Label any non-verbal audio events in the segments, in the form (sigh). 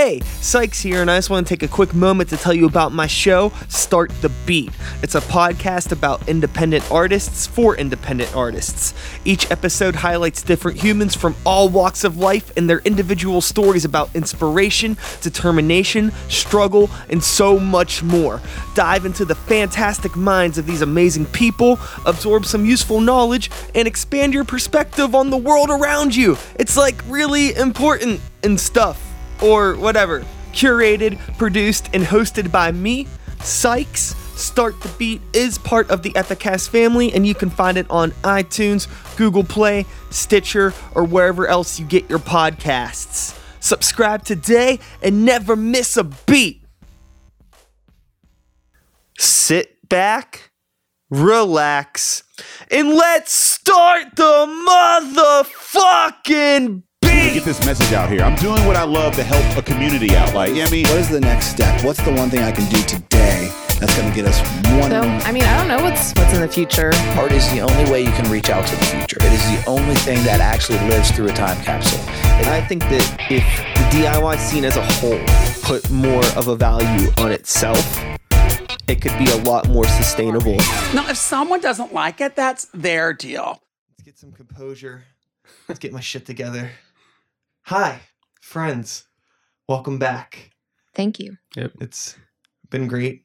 Hey, Sykes here, and I just want to take a quick moment to tell you about my show, Start the Beat. It's a podcast about independent artists for independent artists. Each episode highlights different humans from all walks of life and their individual stories about inspiration, determination, struggle, and so much more. Dive into the fantastic minds of these amazing people, absorb some useful knowledge, and expand your perspective on the world around you. It's like really important and stuff or whatever. Curated, produced, and hosted by me, Sykes. Start the Beat is part of the Epicast family, and you can find it on iTunes, Google Play, Stitcher, or wherever else you get your podcasts. Subscribe today and never miss a beat. Sit back, relax, and let's start the motherfucking beat. get this message out here. I'm doing what I love to help a community out. Like, I mean, What is the next step? What's the one thing I can do today that's going to get us one? So, I mean, I don't know what's what's in the future. Art is the only way you can reach out to the future. It is the only thing that actually lives through a time capsule. And I think that if the DIY scene as a whole put more of a value on itself, it could be a lot more sustainable. Now, if someone doesn't like it, that's their deal. Let's get some composure. Let's get my shit together. Hi, friends. Welcome back. Thank you. It's been great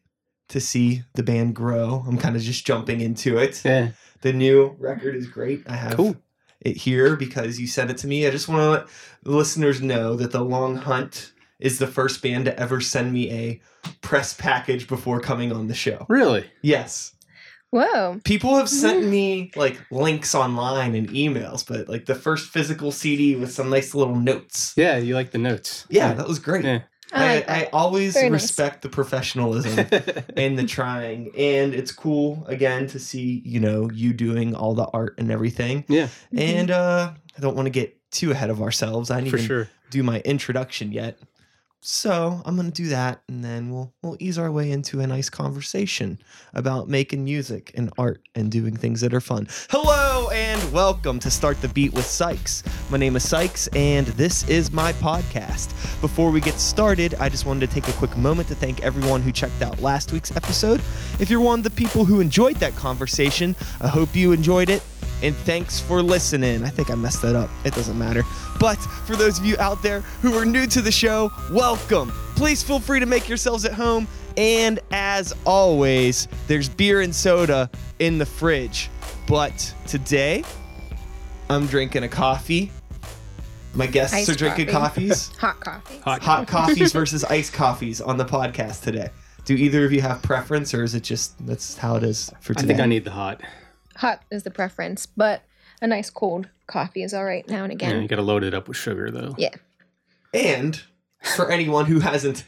to see the band grow. I'm kind of just jumping into it. Yeah. The new record is great. I have Cool. it here because you sent it to me. I just want to let the listeners know that The Long Hunt is the first band to ever send me a press package before coming on the show. Really? Yes. Whoa. People have sent (laughs) me like links online and emails, but like the first physical CD with some nice little notes. Yeah, you like the notes. Yeah, that was great. Yeah. I like I, that. always Very nice. respect the professionalism (laughs) and the trying. And it's cool again to see, you know, you doing all the art and everything. yeah, Mm-hmm. And uh I don't want to get too ahead of ourselves. I didn't for even sure. do my introduction yet. So I'm gonna do that and then we'll we'll ease our way into a nice conversation about making music and art and doing things that are fun. Hello and welcome to Start the Beat with Sykes. My name is Sykes and this is my podcast. Before we get started, I just wanted to take a quick moment to thank everyone who checked out last week's episode. If you're one of the people who enjoyed that conversation, I hope you enjoyed it and thanks for listening. I think I messed that up. It doesn't matter. But for those of you out there who are new to the show, welcome. Please feel free to make yourselves at home. And as always, there's beer and soda in the fridge. But today, I'm drinking a coffee. My guests Iced are drinking coffee. coffees. (laughs) Hot coffee. Hot. Hot coffees (laughs) versus iced coffees on the podcast today. Do either of you have preference, or is it just that's how it is for today? I today? think I need the hot. Hot is the preference, but a nice cold coffee is all right now and Yeah, you got to load it up with sugar though. Yeah. And for anyone who hasn't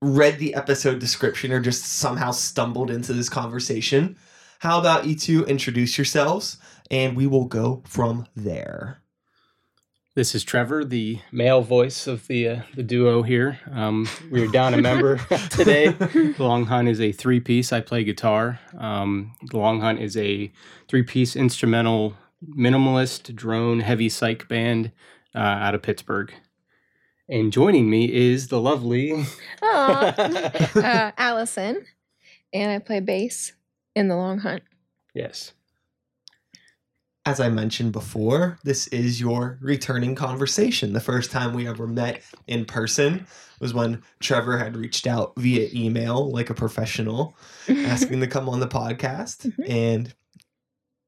read the episode description or just somehow stumbled into this conversation, how about you two introduce yourselves and we will go from there. This is Trevor, the male voice of the uh, the duo here. Um, we're down a member (laughs) today. The Long Hunt is a three piece. I play guitar. Um, the Long Hunt is a three piece instrumental minimalist drone heavy psych band uh, out of Pittsburgh. And joining me is the lovely. Aw. (laughs) uh, Allison, and I play bass in the Long Hunt. yes. As I mentioned before, this is your returning conversation. The first time we ever met in person was when Trevor had reached out via email like a professional (laughs) asking to come on the podcast. Mhm. And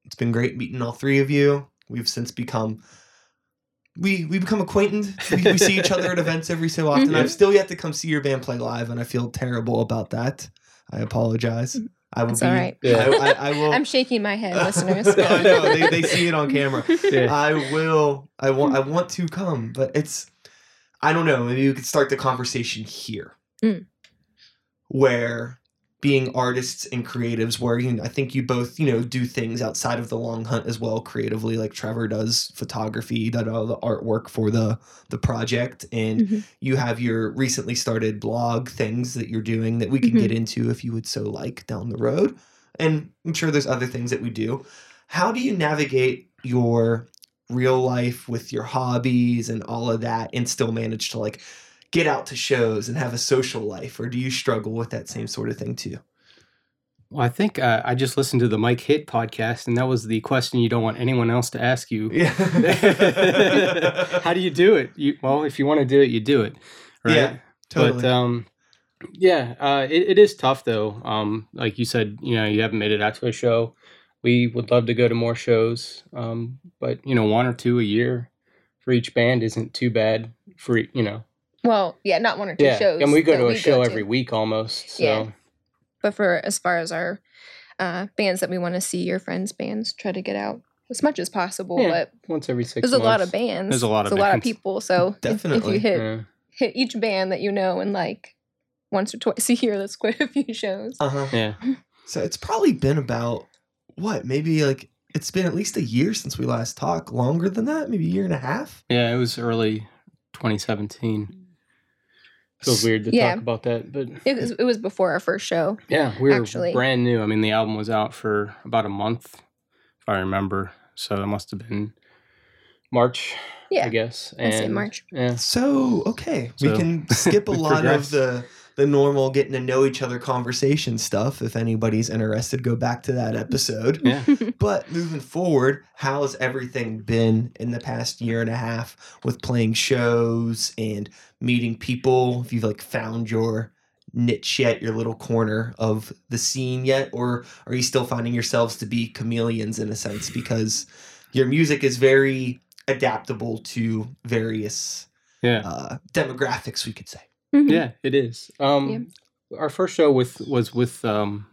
it's been great meeting all three of you. We've since become we we become acquainted. We, we see each other at events every so often. Mhm. I've still yet to come see your band play live, and I feel terrible about that. I apologize. I will It's be. all right. I, I, I will. (laughs) I'm shaking my head, (laughs) listeners. I know they, they see it on (laughs) camera. Yeah. I will. I want. I want to come, but it's. I don't know. Maybe you could start the conversation here, Mm. where being artists and creatives, where you, I think you both, you know, do things outside of the long hunt as well, creatively. Like Trevor does photography, does all the artwork for the the project, and Mhm. you have your recently started blog things that you're doing that we can Mhm. get into if you would so like down the road. And I'm sure there's other things that we do. How do you navigate your real life with your hobbies and all of that and still manage to like get out to shows and have a social life, or do you struggle with that same sort of thing too? Well, I think uh, I just listened to the Mike Hit podcast, and that was the question you don't want anyone else to ask you. Yeah. (laughs) How do you do it? You, well, if you want to do it, you do it. Right? Yeah, totally. But um, yeah, uh, it, it is tough though. Um, like you said, you know, you haven't made it out to a show. We would love to go to more shows, um, but you know, one or two a year for each band isn't too bad. For you know, Well, yeah, not one or two yeah, shows. and we go to a we show to. every week almost. So Yeah. But for as far as our uh, bands that we want to see, your friends' bands, try to get out as much as possible. Yeah, But once every six. there's a lot of bands. There's a lot of There's a lot of people. So (laughs) if- if, Definitely. you hit Yeah. hit each band that you know and like once or twice (laughs) a year, that's quite a few shows. Uh huh. yeah. (laughs) So it's probably been about what, maybe like it's been at least a year since we last talked. Longer than that, maybe a year and a half. Yeah, it was early 2017. Feels weird to Yeah. talk about that, but It was, it was before our first show. yeah, we were actually. brand new. I mean, the album was out for about a month, if I remember. So it must have been March, Yeah, I guess. I'd say March. Yeah, So okay, we can (laughs) skip a lot progress. of the the normal getting to know each other conversation stuff. If anybody's interested, go back to that episode. yeah. (laughs) But moving forward, how's everything been in the past year and a half with playing shows and meeting people? If you've like found your niche yet, your little corner of the scene yet, or are you still finding yourselves to be chameleons in a sense because your music is very adaptable to various yeah. uh, demographics, we could say. Mhm. Yeah, it is. Um, Our first show with was with um,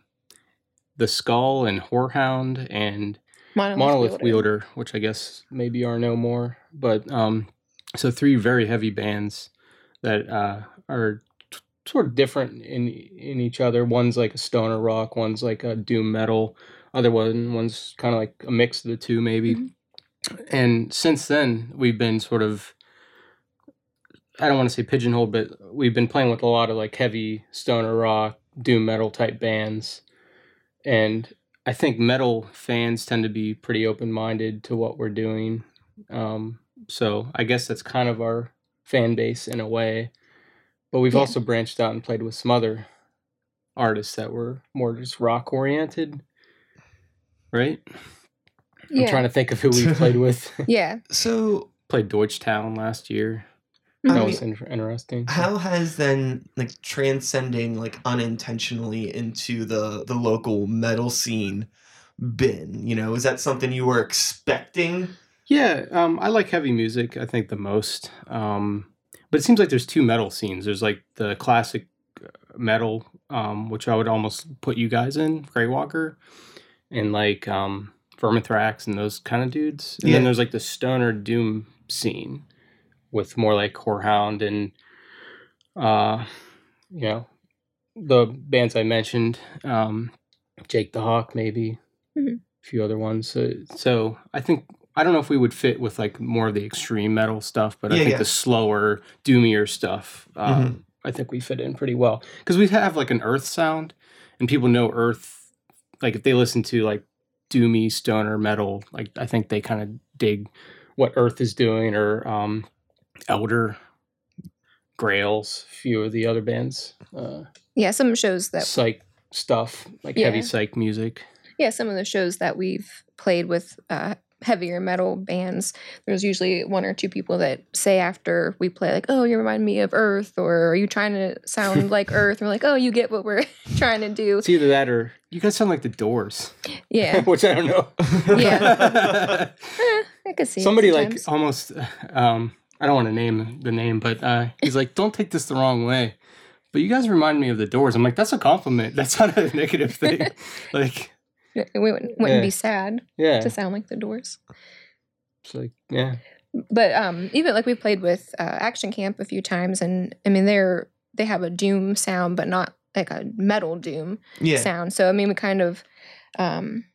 the Skull and Whorehound and Monolith, Monolith Wielder. Wielder, which I guess maybe are no more. But um, so three very heavy bands that uh, are t- sort of different in in each other. One's like a stoner rock, one's like a doom metal. Other one, one's kind of like a mix of the two, maybe. Mhm. And since then, we've been sort of. I don't want to say pigeonholed, but we've been playing with a lot of like heavy stoner rock, doom metal type bands. And I think metal fans tend to be pretty open minded to what we're doing. Um, so I guess that's kind of our fan base in a way. But we've Yeah. also branched out and played with some other artists that were more just rock oriented. Right? Yeah. I'm trying to think of who we've played (laughs) with. yeah. So, played Deutschtown last year. I That mean, was in- interesting. how has then like transcending like unintentionally into the the local metal scene been? You know, is that something you were expecting? Yeah, um, I like heavy music. I think the most, um, but it seems like there's two metal scenes. There's like the classic uh, metal, um, which I would almost put you guys in, Grey Walker, and like um, Vermithrax and those kind of dudes. And then there's like the stoner doom scene with more like Whorehound and, uh, you know, the bands I mentioned, um, Jake the Hawk, maybe Mhm. a few other ones. So, so I think I don't know if we would fit with like more of the extreme metal stuff, but I think yeah. the slower, doomier stuff, uh, Mhm. I think we fit in pretty well because we have like an Earth sound, and people know Earth. Like if they listen to like doomy stoner metal, like I think they kind of dig what Earth is doing, or um, Elder, Grails, a few of the other bands, uh, Yeah. Some shows that psych stuff, like heavy psych music. yeah, some of the shows that we've played with uh, heavier metal bands, there's usually one or two people that say after we play, like, "Oh, you remind me of Earth," or "Are you trying to sound (laughs) like Earth?" And we're like, "Oh, you get what we're (laughs) trying to do." It's either that or you guys sound like the Doors, Yeah, (laughs) which I don't know. Yeah. Eh, I could see it Somebody like almost, um, I don't want to name the name, but uh, he's like, "Don't take this the wrong way." But you guys remind me of the Doors. I'm like, that's a compliment. That's not a (laughs) negative thing. (laughs) like, it wouldn't, wouldn't Yeah. be sad yeah, to sound like the Doors. it's like, yeah, But um, even like we played with uh, Action Camp a few times, and I mean they're they have a doom sound, but not like a metal doom Yeah. sound. So I mean we kind of um,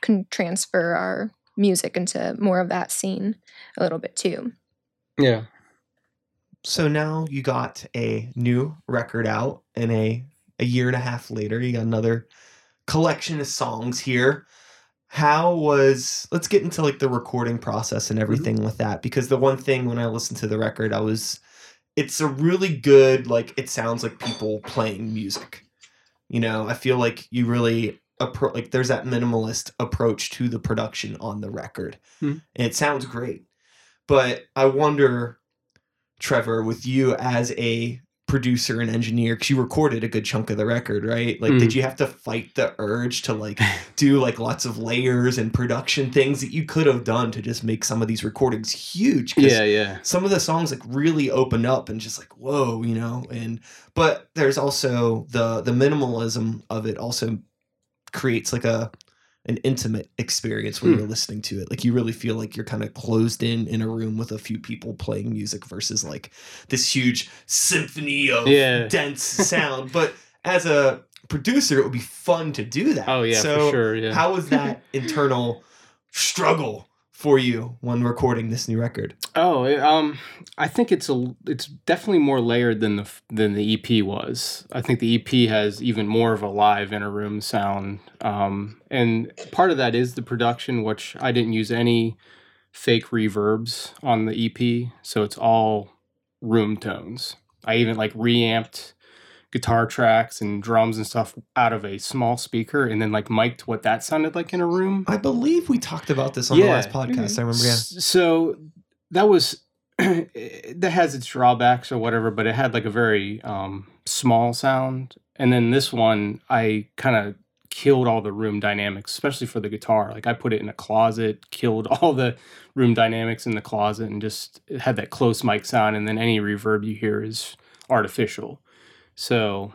can transfer our music into more of that scene a little bit too. Yeah. So now you got a new record out, and a a year and a half later, you got another collection of songs here. How was? Let's get into like the recording process and everything with that, because the one thing when I listened to the record, I was it's a really good like it sounds like people playing music. You know, I feel like you really appro- like there's that minimalist approach to the production on the record. Hmm. And it sounds great. But I wonder Trevor with you as a producer and engineer cuz you recorded a good chunk of the record, right? Like did Mhm. you have to fight the urge to like do like lots of layers and production things that you could have done to just make some of these recordings huge Yeah, yeah. some of the songs like really open up and just like whoa you know and but there's also the the minimalism of it also creates like a an intimate experience when Hmm. you're listening to it like you really feel like you're kind of closed in in a room with a few people playing music versus like this huge symphony of Yeah. dense (laughs) sound but as a producer it would be fun to do that Oh yeah, so for sure. Yeah. how was that (laughs) internal struggle for you when recording this new record Oh, um, I think it's a it's definitely more layered than the than the EP was. I think the EP has even more of a live in a room sound, um, and part of that is the production, which I didn't use any fake reverbs on the EP, so it's all room tones. I even like reamped guitar tracks and drums and stuff out of a small speaker, and then like mic'd what that sounded like in a room. I believe we talked about this on the last podcast. I remember. Yeah. So that was (clears throat) that has its drawbacks or whatever, but it had like a very um, small sound. And then this one, I kind of killed all the room dynamics, especially for the guitar. Like I put it in a closet, killed (laughs) all the room dynamics in the closet, and just had that close mic sound. And then any reverb you hear is artificial. So,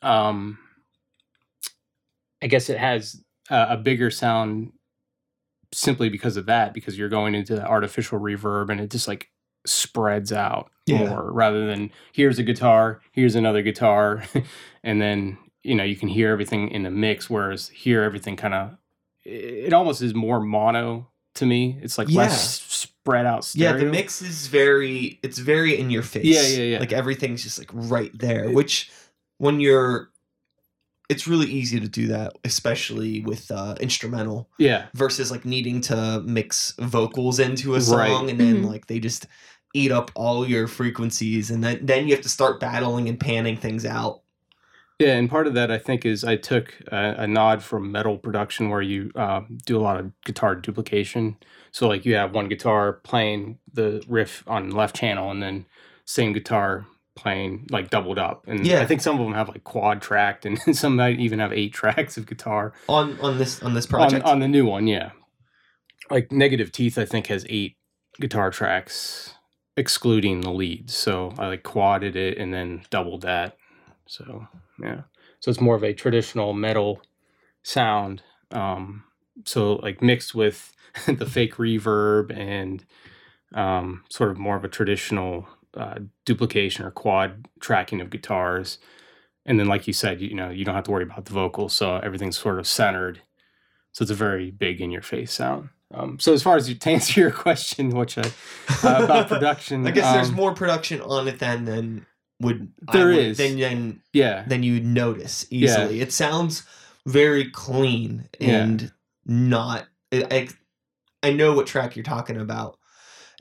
um, I guess it has a, a bigger sound simply because of that because you're going into the artificial reverb and it just like spreads out Yeah. more rather than here's a guitar here's another guitar (laughs) and then you know you can hear everything in the mix whereas here everything kind of it almost is more mono to me it's like Yeah. less spread out Yeah, the mix is very it's very in your face. Yeah, yeah, yeah. Like everything's just like right there, which when you're it's really easy to do that, especially with uh instrumental yeah versus like needing to mix vocals into a song Right. and then Mhm. like they just eat up all your frequencies and then then you have to start battling and panning things out. Yeah, and part of that I think is I took a, a nod from metal production where you um, do a lot of guitar duplication. So like you have one guitar playing the riff on left channel, and then same guitar playing like doubled up. And Yeah. I think some of them have like quad tracked, (laughs) and some might even have eight tracks of guitar On on this on this project. on the new one. Yeah, like Negative Teeth I think has eight guitar tracks excluding the leads. So I like quadded it and then doubled that. So yeah, so it's more of a traditional metal sound. Um, so like mixed with (laughs) the fake reverb and um, sort of more of a traditional uh, duplication or quad tracking of guitars. And then, like you said, you know, you don't have to worry about the vocals, so everything's sort of centered. So it's a very big in your face sound. Um, so as far as you, to (laughs) answer your question, which I uh, about (laughs) production, I guess there's um, more production on it than than would There would, is. than than Yeah, then you notice Yeah. easily. It sounds very clean Yeah. and not. I, I I know what track you're talking about,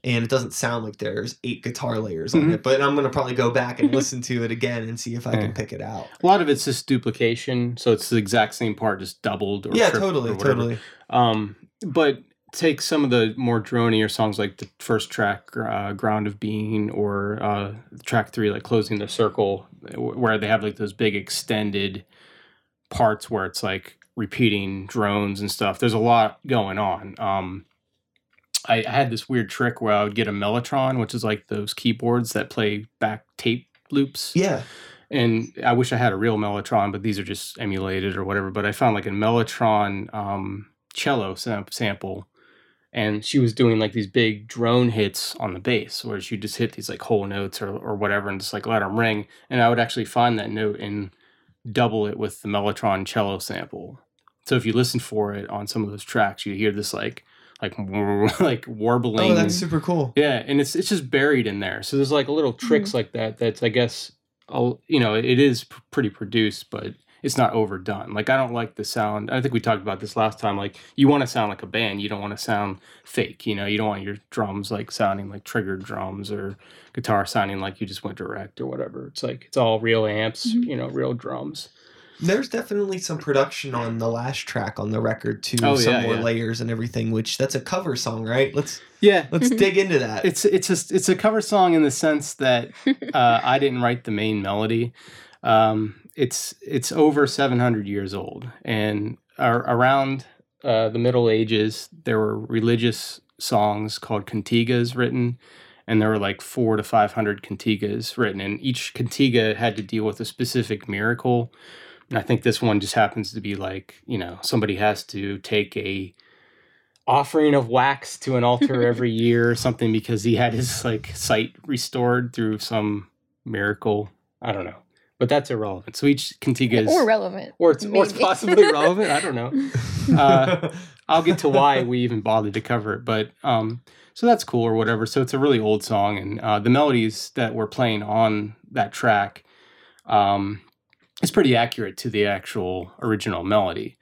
and it doesn't sound like there's eight guitar layers on Mhm. it. But I'm gonna probably go back and (laughs) listen to it again and see if I Yeah. can pick it out. a lot of it's just duplication, so it's the exact same part, just doubled or yeah, totally, totally. Um, but take some of the more dronier songs like the first track, uh, "Ground of Being," or uh, track three, like "Closing the Circle," where they have like those big extended parts where it's like repeating drones and stuff. There's a lot going on. Um, I, I had this weird trick where I would get a Mellotron, which is like those keyboards that play back tape loops Yeah, and I wish I had a real Mellotron, but these are just emulated or whatever. But I found like a Mellotron um, cello sam- sample, and she was doing like these big drone hits on the bass, where she just hit these like whole notes or or whatever, and just like let them ring. And I would actually find that note and double it with the Mellotron cello sample. So if you listen for it on some of those tracks, you hear this like like (laughs) like warbling. oh, that's super cool. Yeah, and it's it's just buried in there. So there's like little mm-hmm. tricks like that. That's I guess, I'll, you know, it is pretty produced, but it's not overdone. Like I don't like the sound. I think we talked about this last time. Like you want to sound like a band. You don't want to sound fake. You know, you don't want your drums like sounding like triggered drums or guitar sounding like you just went direct or whatever. It's like it's all real amps. Mhm. You know, real drums. There's definitely some production on the last track on the record too. Oh, some yeah, more yeah. layers and everything. Which that's a cover song, right? Let's Yeah, let's dig into that. it's it's a it's a cover song in the sense that (laughs) uh, I didn't write the main melody. Um, it's it's over 700 years old, and ar- around uh, the Middle Ages, there were religious songs called cantigas written, and there were like four to 500 cantigas written, and each cantiga had to deal with a specific miracle. And I think this one just happens to be like you know somebody has to take a offering of wax to an altar (laughs) every year or something because he had his like sight restored through some miracle. I don't know, but that's irrelevant. So each cantiga is or relevant. or it's, or it's possibly relevant. I don't know. (laughs) Uh, I'll get to why we even bothered to cover it, but um, so that's cool or whatever. So it's a really old song, and uh, the melodies that we're playing on that track, um, is pretty accurate to the actual original melody.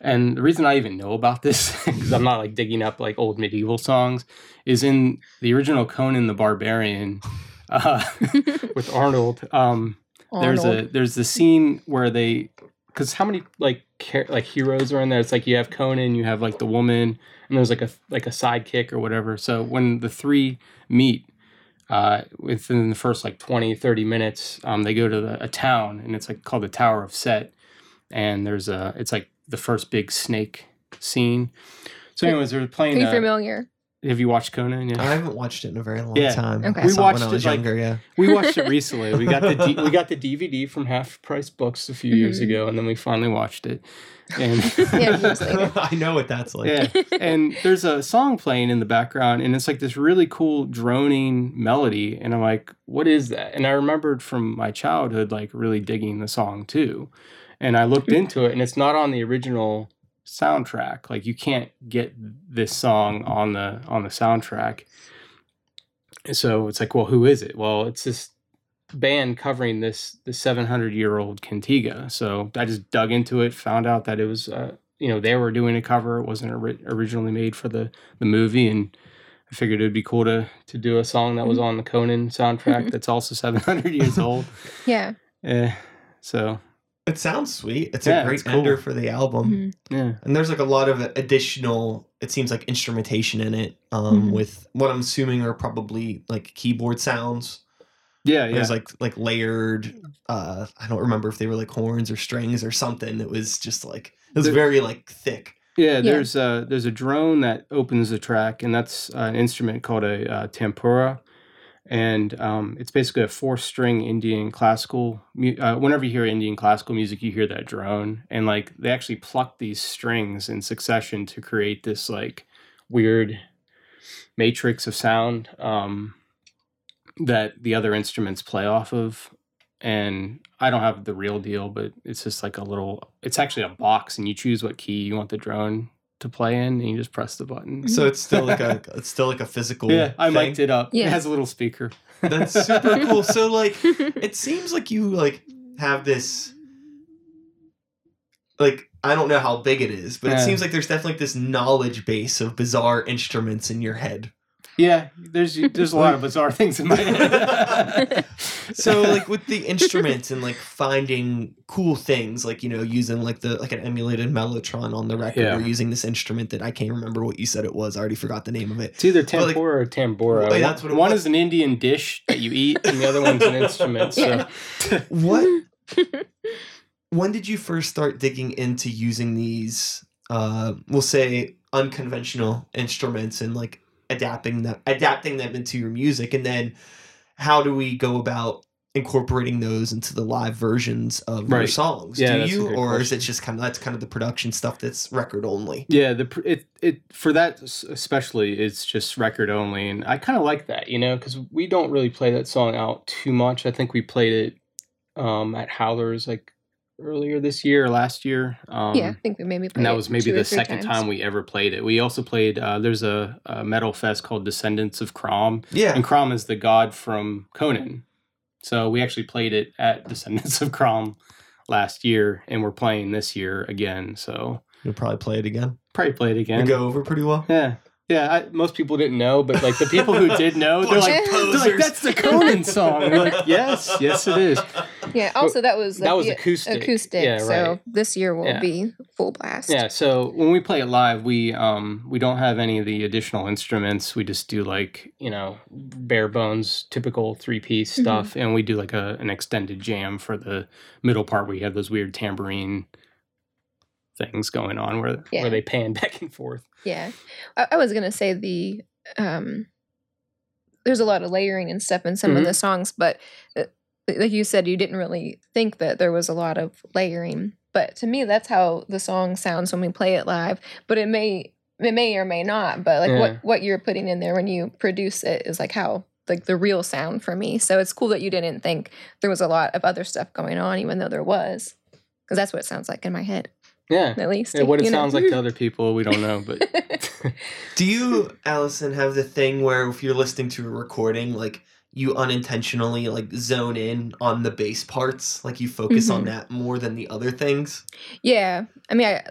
And the reason I even know about this, (laughs) because I'm not like digging up like old medieval songs, is in the original Conan the Barbarian uh, (laughs) with Arnold. Um, there's a there's the scene where they because how many like char- like heroes are in there? It's like you have Conan, you have like the woman, and there's like a like a sidekick or whatever. So when the three meet, uh, within the first like 20, 30 minutes, um, they go to the, a town and it's like called the Tower of Set, and there's a it's like the first big snake scene. So, anyways, they're playing. Are you uh, familiar? Have you watched Conan? Yeah. I haven't watched it in a very long Yeah. time. Okay. I We saw it watched when I it, was like- Yeah. We watched it recently. We got the D- (laughs) we got the DVD from Half Price Books a few years Mhm. ago, and then we finally watched it. And (laughs) Yeah. (laughs) I know what that's like. yeah, and there's a song playing in the background, and it's like this really cool droning melody, and I'm like, what is that? And I remembered from my childhood, like really digging the song too, and I looked into it, and it's not on the original soundtrack. Like you can't get this song on the on the soundtrack. So it's like, well, who is it? Well, it's this band covering this the 700 year old cantiga so i just dug into it found out that it was uh, you know they were doing a cover it wasn't ori- originally made for the the movie and i figured it'd be cool to to do a song that was on the conan soundtrack that's also 700 years old (laughs) Yeah. Mm-hmm. eh, so It sounds sweet. It's Yeah, a great it's cool. ender for the album. Mhm. yeah And there's like a lot of additional, it seems like instrumentation in it, um, Mhm. with what I'm assuming are probably like keyboard sounds. yeah yeah There's like like layered. Uh, I don't remember if they were like horns or strings or something. It was just like it was The- very like thick. Yeah, there's a there's a drone that opens the track, and that's uh, an instrument called a uh, tempura, and um, it's basically a four-string Indian classical. mu- Uh, whenever you hear Indian classical music, you hear that drone, and like they actually pluck these strings in succession to create this like weird matrix of sound um, that the other instruments play off of. And I don't have the real deal, but it's just like a little. It's actually a box, and you choose what key you want the drone to play in, and you just press the button. So it's still like a (laughs) it's still like a physical. yeah, I thing. mic'd it up. Yeah. It has a little speaker. That's super (laughs) cool. So like it (laughs) seems like you like have this like I don't know how big it is, but it seems like there's definitely this knowledge base of bizarre instruments in your head. Yeah, there's there's a lot of (laughs) bizarre things in my head. (laughs) So (laughs) like with the instruments and like finding cool things, like you know using like the like an emulated mellotron on the record, Yeah. or using this instrument that I can't remember what you said it was. I already forgot the name of it. It's either Well, like- or tambora. That's what one was. is an Indian dish that you eat, and the other one's an instrument. So Yeah. What? when did you first start digging into using these? Uh, we'll say unconventional instruments and like adapting them, adapting them into your music, and then how do we go about incorporating those into the live versions of your songs? Yeah, do you, or is it just kind of that's kind of the production stuff that's record only? Yeah, the it it for that especially it's just record only, and I kind of like that, you know, because we don't really play that song out too much. I think we played it um, at Howlers like earlier this year or last year. Um, yeah, I think we maybe played and that was maybe the second times. time we ever played it. We also played. Uh, there's a, a metal fest called Descendants of Crom, Yeah, and Crom is the god from Conan. So we actually played it at (laughs) Descendants of Crom last year, and we're playing this year again. So You'll probably play it again. probably play it And again. go over pretty well. Yeah. Yeah, I, most people didn't know, but like the people who did know, (laughs) they're like, they're like, posers. "That's the Conan song." We're like, "Yes, yes, it is." (laughs) Yeah. Also, that was that was acoustic. Acoustic. Yeah, So this year will Yeah. be full blast. Yeah, so when we play it live, we um we don't have any of the additional instruments. We just do like you know bare bones, typical three piece Mm-hmm. stuff, and we do like a an extended jam for the middle part where you have those weird tambourine things going on where Yeah. where they pan (laughs) back and forth. Yeah. I, I was gonna say the um there's a lot of layering and stuff in some of Mhm. the songs, but uh, like you said, you didn't really think that there was a lot of layering. But to me, that's how the song sounds when we play it live. But it may it may or may not. But like Yeah. what what you're putting in there when you produce it is like how like the real sound for me. So it's cool that you didn't think there was a lot of other stuff going on, even though there was, because that's what it sounds like in my head, Yeah. at least. Yeah, what it you know? sounds like to (laughs) other people, we don't know, but (laughs) Do you, Allison, have the thing where if you're listening to a recording, like you unintentionally like zone in on the bass parts, like you focus on Mhm. that more than the other things? Yeah. I mean, I,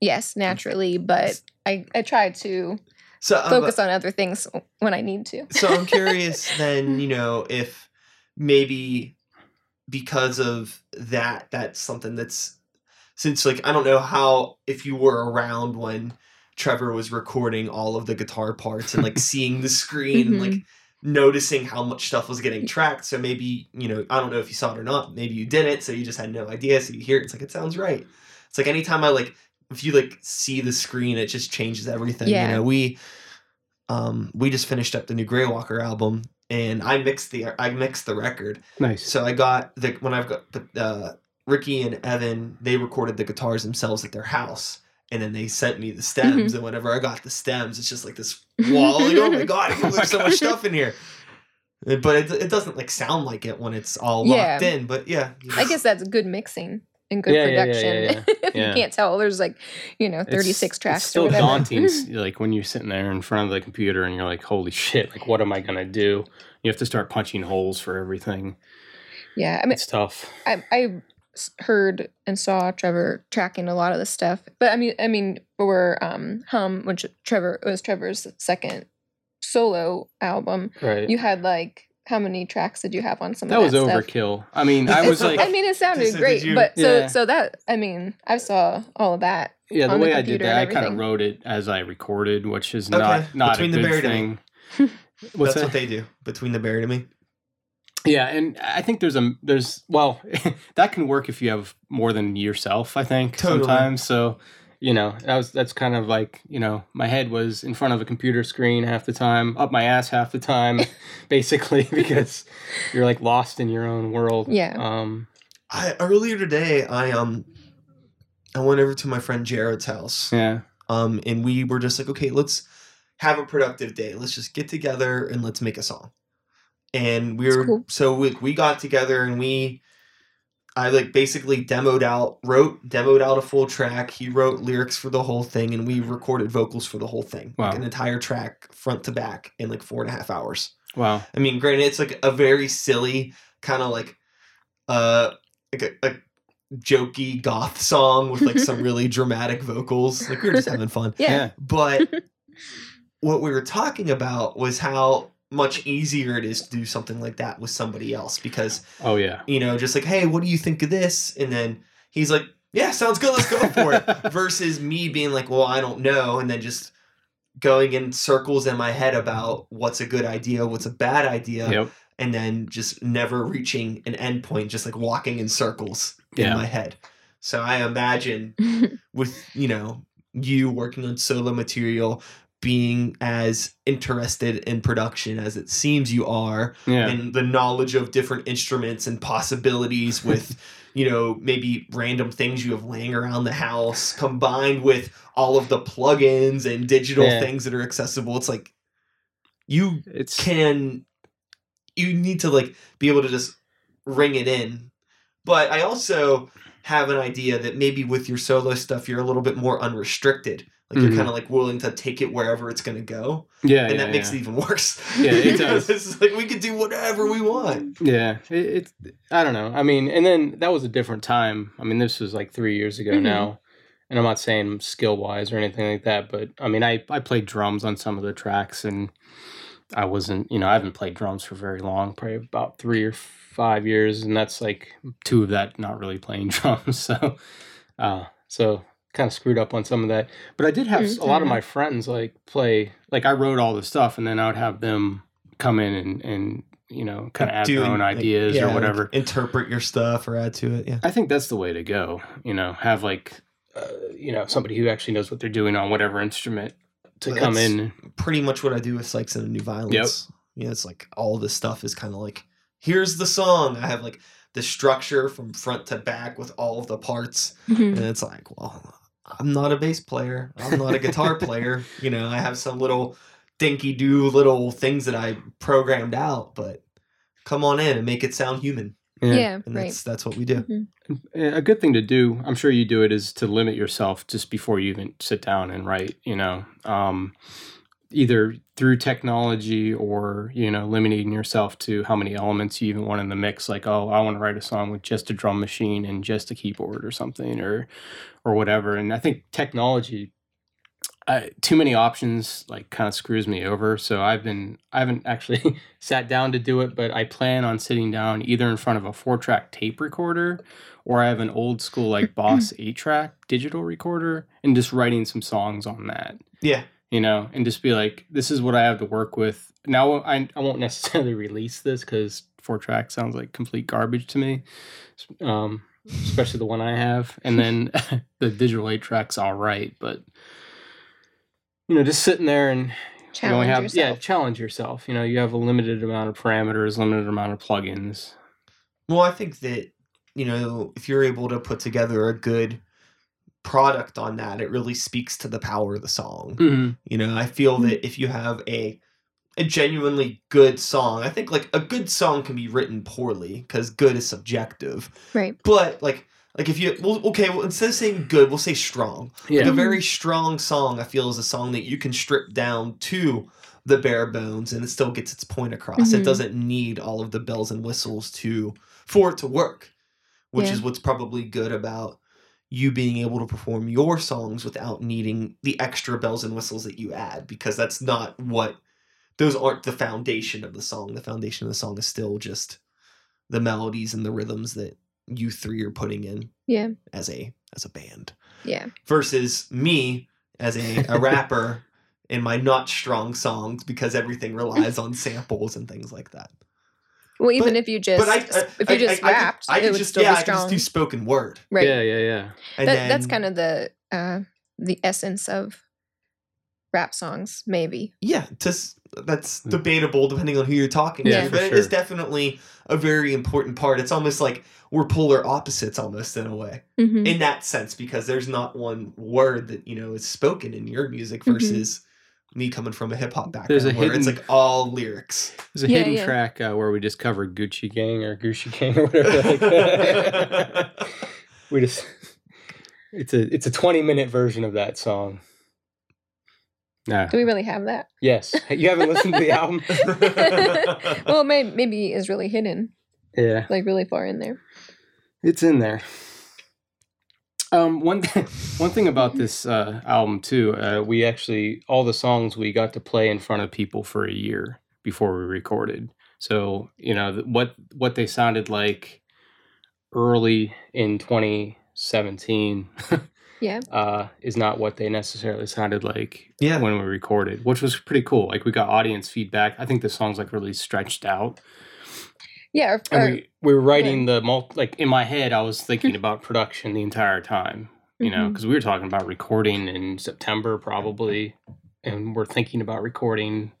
yes, naturally, but I, I try to So um, focus on other things when I need to. so I'm curious (laughs) then, you know, if maybe because of that, that's something that's since like I don't know how if you were around when Trevor was recording all of the guitar parts and like seeing the screen and like noticing how much stuff was getting tracked. So maybe, you know, I don't know if you saw it or not. Maybe you didn't, so you just had no idea. So you hear it, it's like it sounds right. It's like anytime I like if you like see the screen, it just changes everything. Yeah. You know, we um we just finished up the new Grey Walker album and I mixed the I mixed the record. nice. So I got the when I've got the uh Ricky and Evan, they recorded the guitars themselves at their house. And then they sent me the stems, and whenever I got the stems, it's just like this wall. Like, oh my (laughs) god, there's oh so much stuff in here. But it, it doesn't like sound like it when it's all locked Yeah. in. But yeah, you I guess that's good mixing and good Yeah, yeah, yeah, production. yeah, yeah. (laughs) if Yeah. you can't tell, there's like, you know, 36 It's- tracks It's still or daunting, (laughs) like when you're sitting there in front of the computer and you're like, "Holy shit! Like, what am I gonna do?" You have to start punching holes for everything. yeah. I mean, It's tough. I, I s- heard and saw Trevor tracking a lot of the stuff, but I mean, I mean, for um, Hum, which Trevor was Trevor's second solo album, Right. you had like how many tracks did you have on some that of was that stuff? overkill. I mean, I was like, (laughs) I mean, it sounded great, you- but so Yeah. so that I mean, I saw all of that. yeah, the on the way I did that, I kind of wrote it as I recorded, which is Okay, not not between a the good thing. (laughs) What's That's that? what they do between the buried and me. Yeah, and I think there's a there's well (laughs) that can work if you have more than yourself. I think Totally. sometimes. So you know that was that's kind of like you know my head was in front of a computer screen half the time, up my ass half the time, (laughs) basically (laughs) because you're like lost in your own world. Yeah. Um. I earlier today, I um, I went over to my friend Jared's house. Yeah. Um, and we were just like, okay, let's have a productive day. Let's just get together and let's make a song. And we That's were cool. so we, we got together and we I like basically demoed out wrote demoed out a full track. He wrote lyrics for the whole thing and we recorded vocals for the whole thing. Like Wow. an entire track front to back in like four and a half hours. Wow. I mean, granted, it's like a very silly kind of like uh like a, a jokey goth song with like some (laughs) really dramatic vocals. Like we were just having fun. Yeah. But (laughs) what we were talking about was how much easier it is to do something like that with somebody else because Oh yeah. you know just like hey what do you think of this and then he's like yeah sounds good let's go for it (laughs) versus me being like well i don't know and then just going in circles in my head about what's a good idea what's a bad idea Yep. and then just never reaching an end point just like walking in circles in Yeah. my head so i imagine (laughs) with you know you working on solo material being as interested in production as it seems you are Yeah. and the knowledge of different instruments and possibilities (laughs) with you know maybe random things you have laying around the house combined with all of the plugins and digital Yeah. things that are accessible it's like you It's can you need to like be able to just ring it in but i also have an idea that maybe with your solo stuff you're a little bit more unrestricted Like you're Mhm. kind of like willing to take it wherever it's gonna go, Yeah, and yeah, that makes yeah. it even worse. Yeah, it (laughs) does. it's like we could do whatever we want. Yeah, it, it's I don't know. I mean, and then that was a different time. I mean, this was like three years ago Mhm. now, and I'm not saying skill wise or anything like that, but I mean, I I played drums on some of the tracks, and I wasn't, you know, I haven't played drums for very long, probably about three or five years, and that's like two of that not really playing (laughs) drums. So, uh, so kind of screwed up on some of that. But I did have Mm, a lot of my friends like play, like I wrote all the stuff, and then I would have them come in and and you know kind of add their Doing, own like, ideas yeah, or like, whatever. interpret your stuff or add to it. Yeah. I think that's the way to go. You know, have like, uh, you know, somebody who actually knows what they're doing on whatever instrument to Well, come that's- in. pretty much what I do with Sykes and the New Violence. You know, it's like all this stuff is kind of like, here's the song. I have like the structure from front to back with all of the parts. Mhm. And it's like, well, I'm not a bass player. I'm not a guitar (laughs) player. You know, I have some little dinky do little things that I programmed out, but come on in and make it sound human. Yeah, And right. that's that's what we do. Mhm. A good thing to do, I'm sure you do it, is to limit yourself just before you even sit down and write. You know, um, either through technology or you know limiting yourself to how many elements you even want in the mix. Like, oh, I want to write a song with just a drum machine and just a keyboard or something, or or whatever. And I think technology. I, too many options like kind of screws me over so i've been i haven't actually (laughs) sat down to do it but i plan on sitting down either in front of a four track tape recorder or I have an old school like (clears throat) Boss 8 track digital recorder and just writing some songs on that, Yeah. You know, and just be like, this is what I have to work with. Now, I, I won't (laughs) necessarily release this because four track sounds like complete garbage to me, um, especially the one I have. And then (laughs) the digital 8 track's all right, but, you know, just sitting there and you Challenge only have, yourself. yeah, challenge yourself. You know, you have a limited amount of parameters, limited amount of plugins. Well, I think that, you know, if you're able to put together a good product on that, it really speaks to the power of the song. Mm-hmm. You know, I feel that if you have a a genuinely good song, I think like a good song can be written poorly because good is subjective. Right. But like like if you well okay, well instead of saying good, we'll say strong. Yeah. Like a very strong song, I feel is a song that you can strip down to the bare bones and it still gets its point across. It Mhm. doesn't need all of the bells and whistles to for it to work. Which Yeah. is what's probably good about you being able to perform your songs without needing the extra bells and whistles that you add because that's not what those aren't the foundation of the song. The foundation of the song is still just the melodies and the rhythms that you three are putting in Yeah. as a as a band Yeah. versus me as a, a (laughs) rapper in my not strong songs because everything relies on samples and things like that. Well, even But- if you just but I, I- if you just I, I could- rapped, I it could would just still yeah, be I could just strong. do spoken word. right. Yeah, yeah, yeah. And That, then, that's kind of the uh, the essence of rap songs, maybe. yeah. Just that's Mm. debatable depending on who you're talking Yeah, to, for but it is definitely a very important part. It's almost like we're polar opposites, almost in a way. hmm in that sense because there's not one word that you know is spoken in your music Mhm. versus me coming from a hip hop background There's a where it's like all lyrics. There's a Yeah, hidden yeah. track uh, where we just covered Gucci Gang or Gucci Gang or whatever. Like (laughs) (laughs) we just it's a it's a 20 minute version of that song. No. Do we really have that? Yes. You haven't listened to the (laughs) album? well, may, maybe is really hidden, Yeah. like really far in there. It's in there. Um, one th- (laughs) one thing about this uh, album too, uh, we actually all the songs we got to play in front of people for a year before we recorded. So you know th- what what they sounded like early in 2017 Yeah. (laughs) uh, is not what they necessarily sounded like Yeah. when we recorded, which was pretty cool. Like we got audience feedback. I think the songs like really stretched out Yeah. Or, or- we, we were writing the mul- like in my head i was thinking about production the entire time you know Mhm. because we were talking about recording in september probably and we're thinking about recording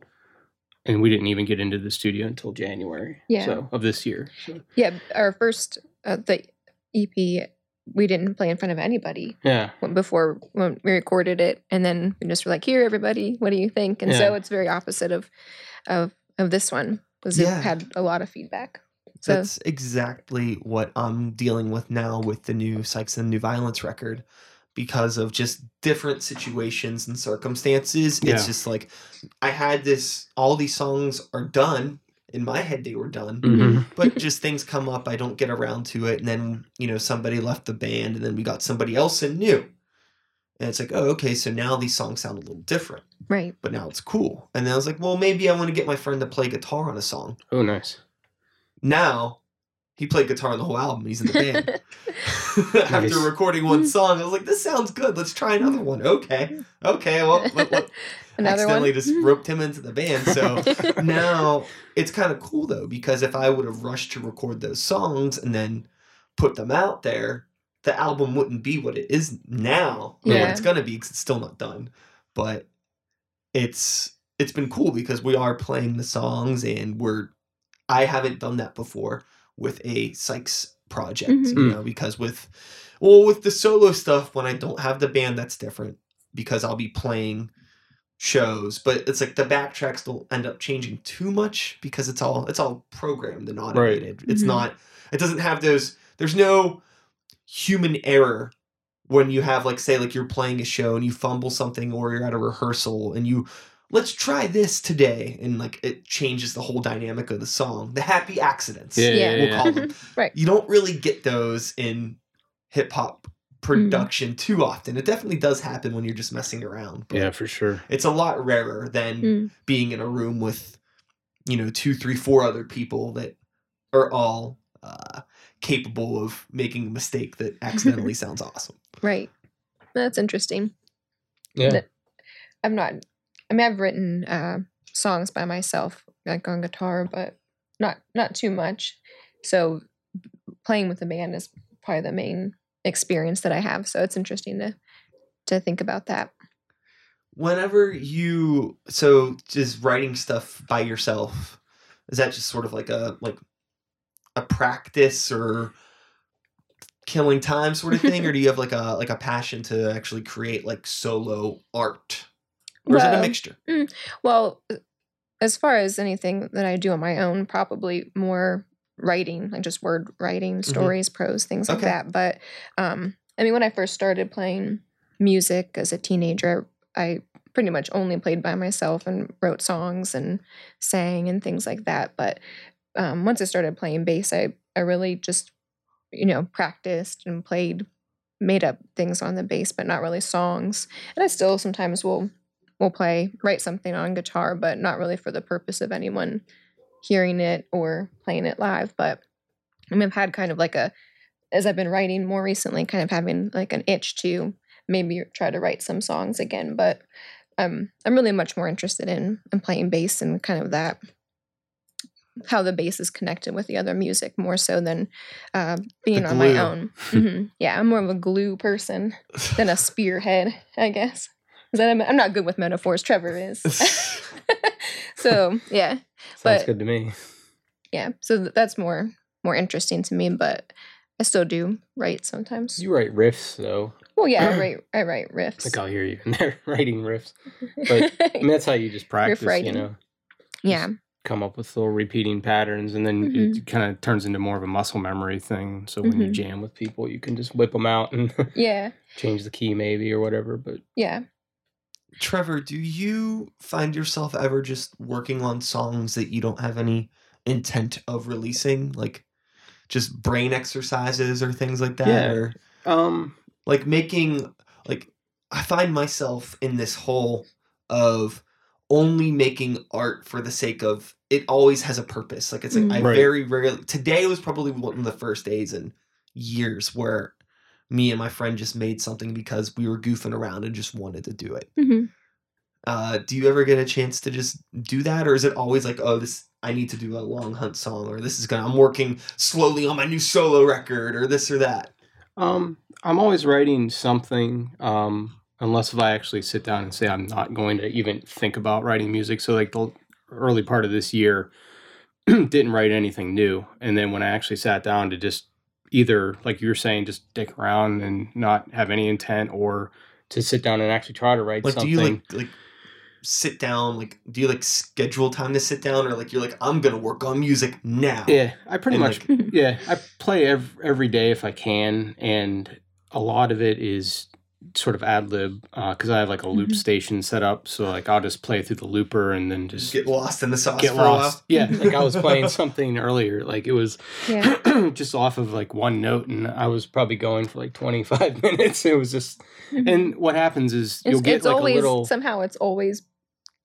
and we didn't even get into the studio until january Yeah. so of this year so, yeah. Our first uh, the EP, we didn't play in front of anybody yeah before when we recorded it, and then we just were like, "Here, everybody, what do you think?" And so it's very opposite of of of this one because Yeah. it had a lot of feedback. So That's exactly what I'm dealing with now with the new Sykes and New Violence record because of just different situations and circumstances. Yeah. It's just like I had this all these songs are done. In my head they were done. Mhm. But (laughs) just things come up, I don't get around to it, and then, you know, somebody left the band and then we got somebody else in new. And it's like, oh, okay, so now these songs sound a little different, Right. but now it's cool. And then I was like, well, maybe I want to get my friend to play guitar on a song. Oh, nice. Now he played guitar on the whole album. He's in the band. (laughs) (laughs) After Nice. recording one song, I was like, "This sounds good. Let's try another one." Okay, okay. Well, let, let, (laughs) Another accidentally one. just roped him into the band. So now it's kind of cool though because if I would have rushed to record those songs and then put them out there, the album wouldn't be what it is now. Or what it's gonna be because it's still not done. But it's it's been cool because we are playing the songs and we're I haven't done that before with a Sykes project, Mhm. you know, because with well with the solo stuff when I don't have the band that's different because I'll be playing shows, but it's like the backtracks don't end up changing too much because it's all it's all programmed and automated. It's Mhm. not it doesn't have those there's no human error when you have like say like you're playing a show and you fumble something or you're at a rehearsal and you let's try this today and like it changes the whole dynamic of the song the happy accidents Yeah, Yeah. yeah, we'll yeah. call them Right. you don't really get those in hip hop production too often it definitely does happen when you're just messing around but Yeah, for sure. it's a lot rarer than Mm. being in a room with you know two three four other people that are all uh, capable of making a mistake that (laughs) accidentally sounds awesome Right. That's interesting. Yeah. That- I'm not. I mean, I've written uh, songs by myself, like on guitar, but not not too much. So playing with a band is probably the main experience that I have. So it's interesting to to think about that. whenever you so just writing stuff by yourself is that just sort of like a like a practice or killing time sort of thing or (laughs) do you have like a like a passion to actually create like solo art or is it a Well, mixture Well, uh, as far as anything that I do on my own, probably more writing, like just word writing, stories, prose, things like Mm-hmm. Okay. that. But um, I mean, when I first started playing music as a teenager, I pretty much only played by myself and wrote songs and sang and things like that. But um, once I started playing bass, I I really just you know practiced and played, made up things on the bass, but not really songs. And I still sometimes will will play, write something on guitar, but not really for the purpose of anyone hearing it or playing it live. But I mean, I've had kind of like a, as I've been writing more recently, kind of having like an itch to maybe try to write some songs again. But um, I'm really much more interested in, in playing bass and kind of that, how the bass is connected with the other music more so than uh, being on my own. hmm Yeah, I'm more of a glue person than a (laughs) spearhead, I guess. Is that I'm not good with metaphors. Trevor is. (laughs) (laughs) so yeah, Sounds but- good to me. yeah. So th- that's more more interesting to me. But I still do write sometimes. You write riffs, though. well, yeah, I (clears throat) write I write riffs. Like I'll hear you in there writing riffs. But I mean, that's how you just practice, you know. yeah, Come up with little repeating patterns, and then Mhm. it kind of turns into more of a muscle memory thing. So when you Mhm. jam with people, you can just whip them out and (laughs) yeah, change the key, maybe or whatever. But yeah. trevor do you find yourself ever just working on songs that you don't have any intent of releasing like just brain exercises or things like that Yeah. or um, like making like i find myself in this hole of only making art for the sake of it always has a purpose. Like it's like i Mm. Right. very rarely today was probably one of the first days in years where me and my friend just made something because we were goofing around and just wanted to do it. Hmm uh, do you ever get a chance to just do that? Or is it always like oh this i need to do a long hunt song or this is gonna i'm working slowly on my new solo record or this or that? Um, I'm always writing something, um, unless if I actually sit down and say I'm not going to even think about writing music. So like the early part of this year, (clears throat) didn't write anything new, and then when I actually sat down to just either like you were saying, just dick around and not have any intent, or to sit down and actually try to write like something. do you like like sit down like do you like schedule time to sit down or like you're like i'm gonna work on music now Yeah, I pretty And, much like- (laughs) yeah, I play every, every day if I can, and a lot of it is sort of ad lib because I have like a loop Mhm. station set up. So like I'll just play through the looper and then just Get lost in the sauce get for a lost. Yeah, (laughs) like I was playing something earlier. Like it was Yeah. (clears throat) just off of like one note, and I was probably going for like twenty five (laughs) minutes. It was just, Mhm. and what happens is it's, you'll get it's like always a little. somehow it's always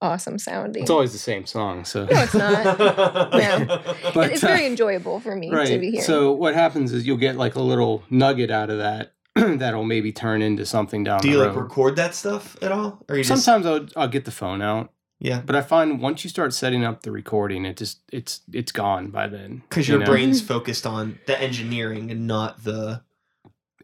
awesome sounding. It's always the same song. So no, it's not. (laughs) while. But, it's uh, very enjoyable for me to be right. hearing. So what happens is you'll get like a little nugget out of that (clears throat) that'll maybe turn into something down Do you like record that stuff at all? Or you just Sometimes I'll, I'll get the phone out, yeah, but I find once you start setting up the recording, it just it's it's gone by then. because you your know? brain's focused on the engineering and not the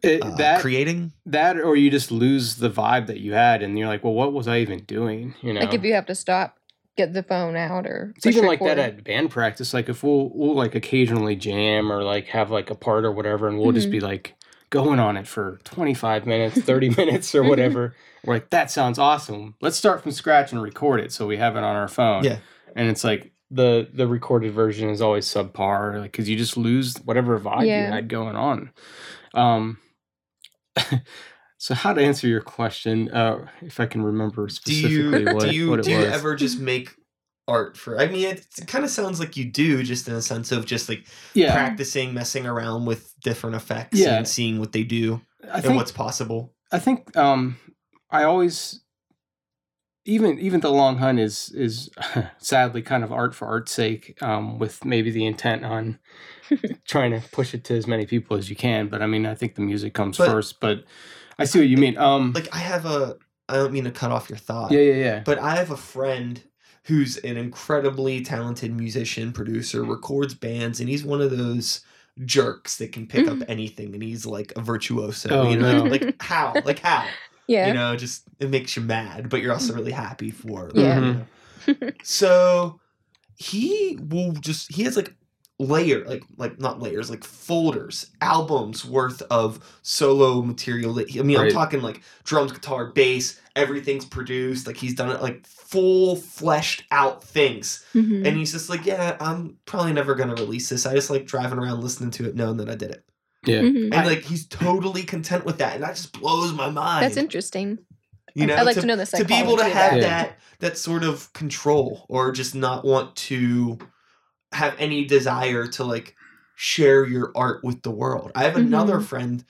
It- uh, that creating. that or you just lose the vibe that you had, and you're like, well, what was I even doing? You know, like if you have to stop, get the phone out, or It's even like that at band practice. Like if we'll we'll like occasionally jam or like have like a part or whatever, and we'll just Mhm. be like going on it for twenty five minutes, thirty (laughs) minutes, or whatever. We're like, that sounds awesome. Let's start from scratch and record it so we have it on our phone. Yeah. and it's like the the recorded version is always subpar, like because you just lose whatever vibe Yeah. you had going on. Um. (laughs) So how to answer your question? Uh, if I can remember Do specifically (laughs) you what, do you what it do you was. ever just make art for? I mean, it, it kind of sounds like you do, just in a sense of just like yeah, practicing, messing around with different effects Yeah. and seeing what they do I and think what's possible. I think um I always even even the long hunt is is (laughs) sadly kind of art for art's sake um with maybe the intent on (laughs) trying to push it to as many people as you can but I mean I think the music comes But- first but I see what you mean um Like I have a, I don't mean to cut off your thought. yeah yeah yeah But I have a friend who's an incredibly talented musician, producer, mm-hmm. records bands, and he's one of those jerks that can pick up mm-hmm. anything and he's like a virtuoso. Oh, you know, no. like, like how? Like how? (laughs) yeah. You know, just it makes you mad, but you're also really happy for Yeah. you know? Mm-hmm. (laughs) so he will just he has like layer like like not layers like folders albums worth of solo material that he, i mean i'm talking like drums guitar bass everything's produced like he's done it like full fleshed out things Mhm. and he's just like yeah i'm probably never gonna release this i just like driving around listening to it knowing that i did it yeah Mhm. and like he's totally content with that and that just blows my mind That's interesting. you know I'd like to, to know the to be able to have that. that that sort of control or just not want to have any desire to like share your art with the world i have another Mhm. friend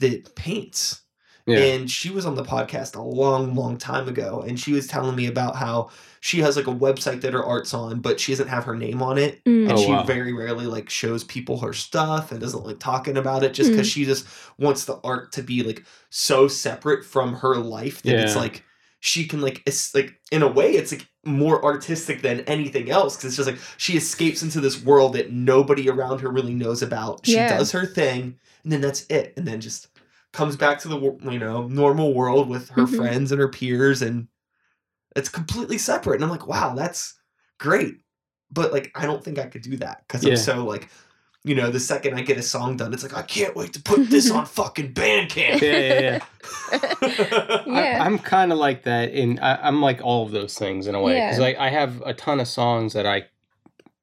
that paints yeah and she was on the podcast a long long time ago and she was telling me about how she has like a website that her art's on but she doesn't have her name on it Mm. and Oh, she wow. very rarely like shows people her stuff and doesn't like talking about it just because Mm. she just wants the art to be like so separate from her life that it's like she can like it's like in a way it's like more artistic than anything else because it's just like she escapes into this world that nobody around her really knows about she Yeah. does her thing and then that's it and then just comes back to the you know normal world with her Mhm. friends and her peers and it's completely separate and i'm like wow that's great but like i don't think i could do that because Yeah. i'm so like you know the second i get a song done it's like i can't wait to put this on (laughs) fucking bandcamp yeah yeah, yeah. (laughs) Yeah. I, I'm kind of like that, and I, I'm like all of those things in a way because Yeah. I, I have a ton of songs that I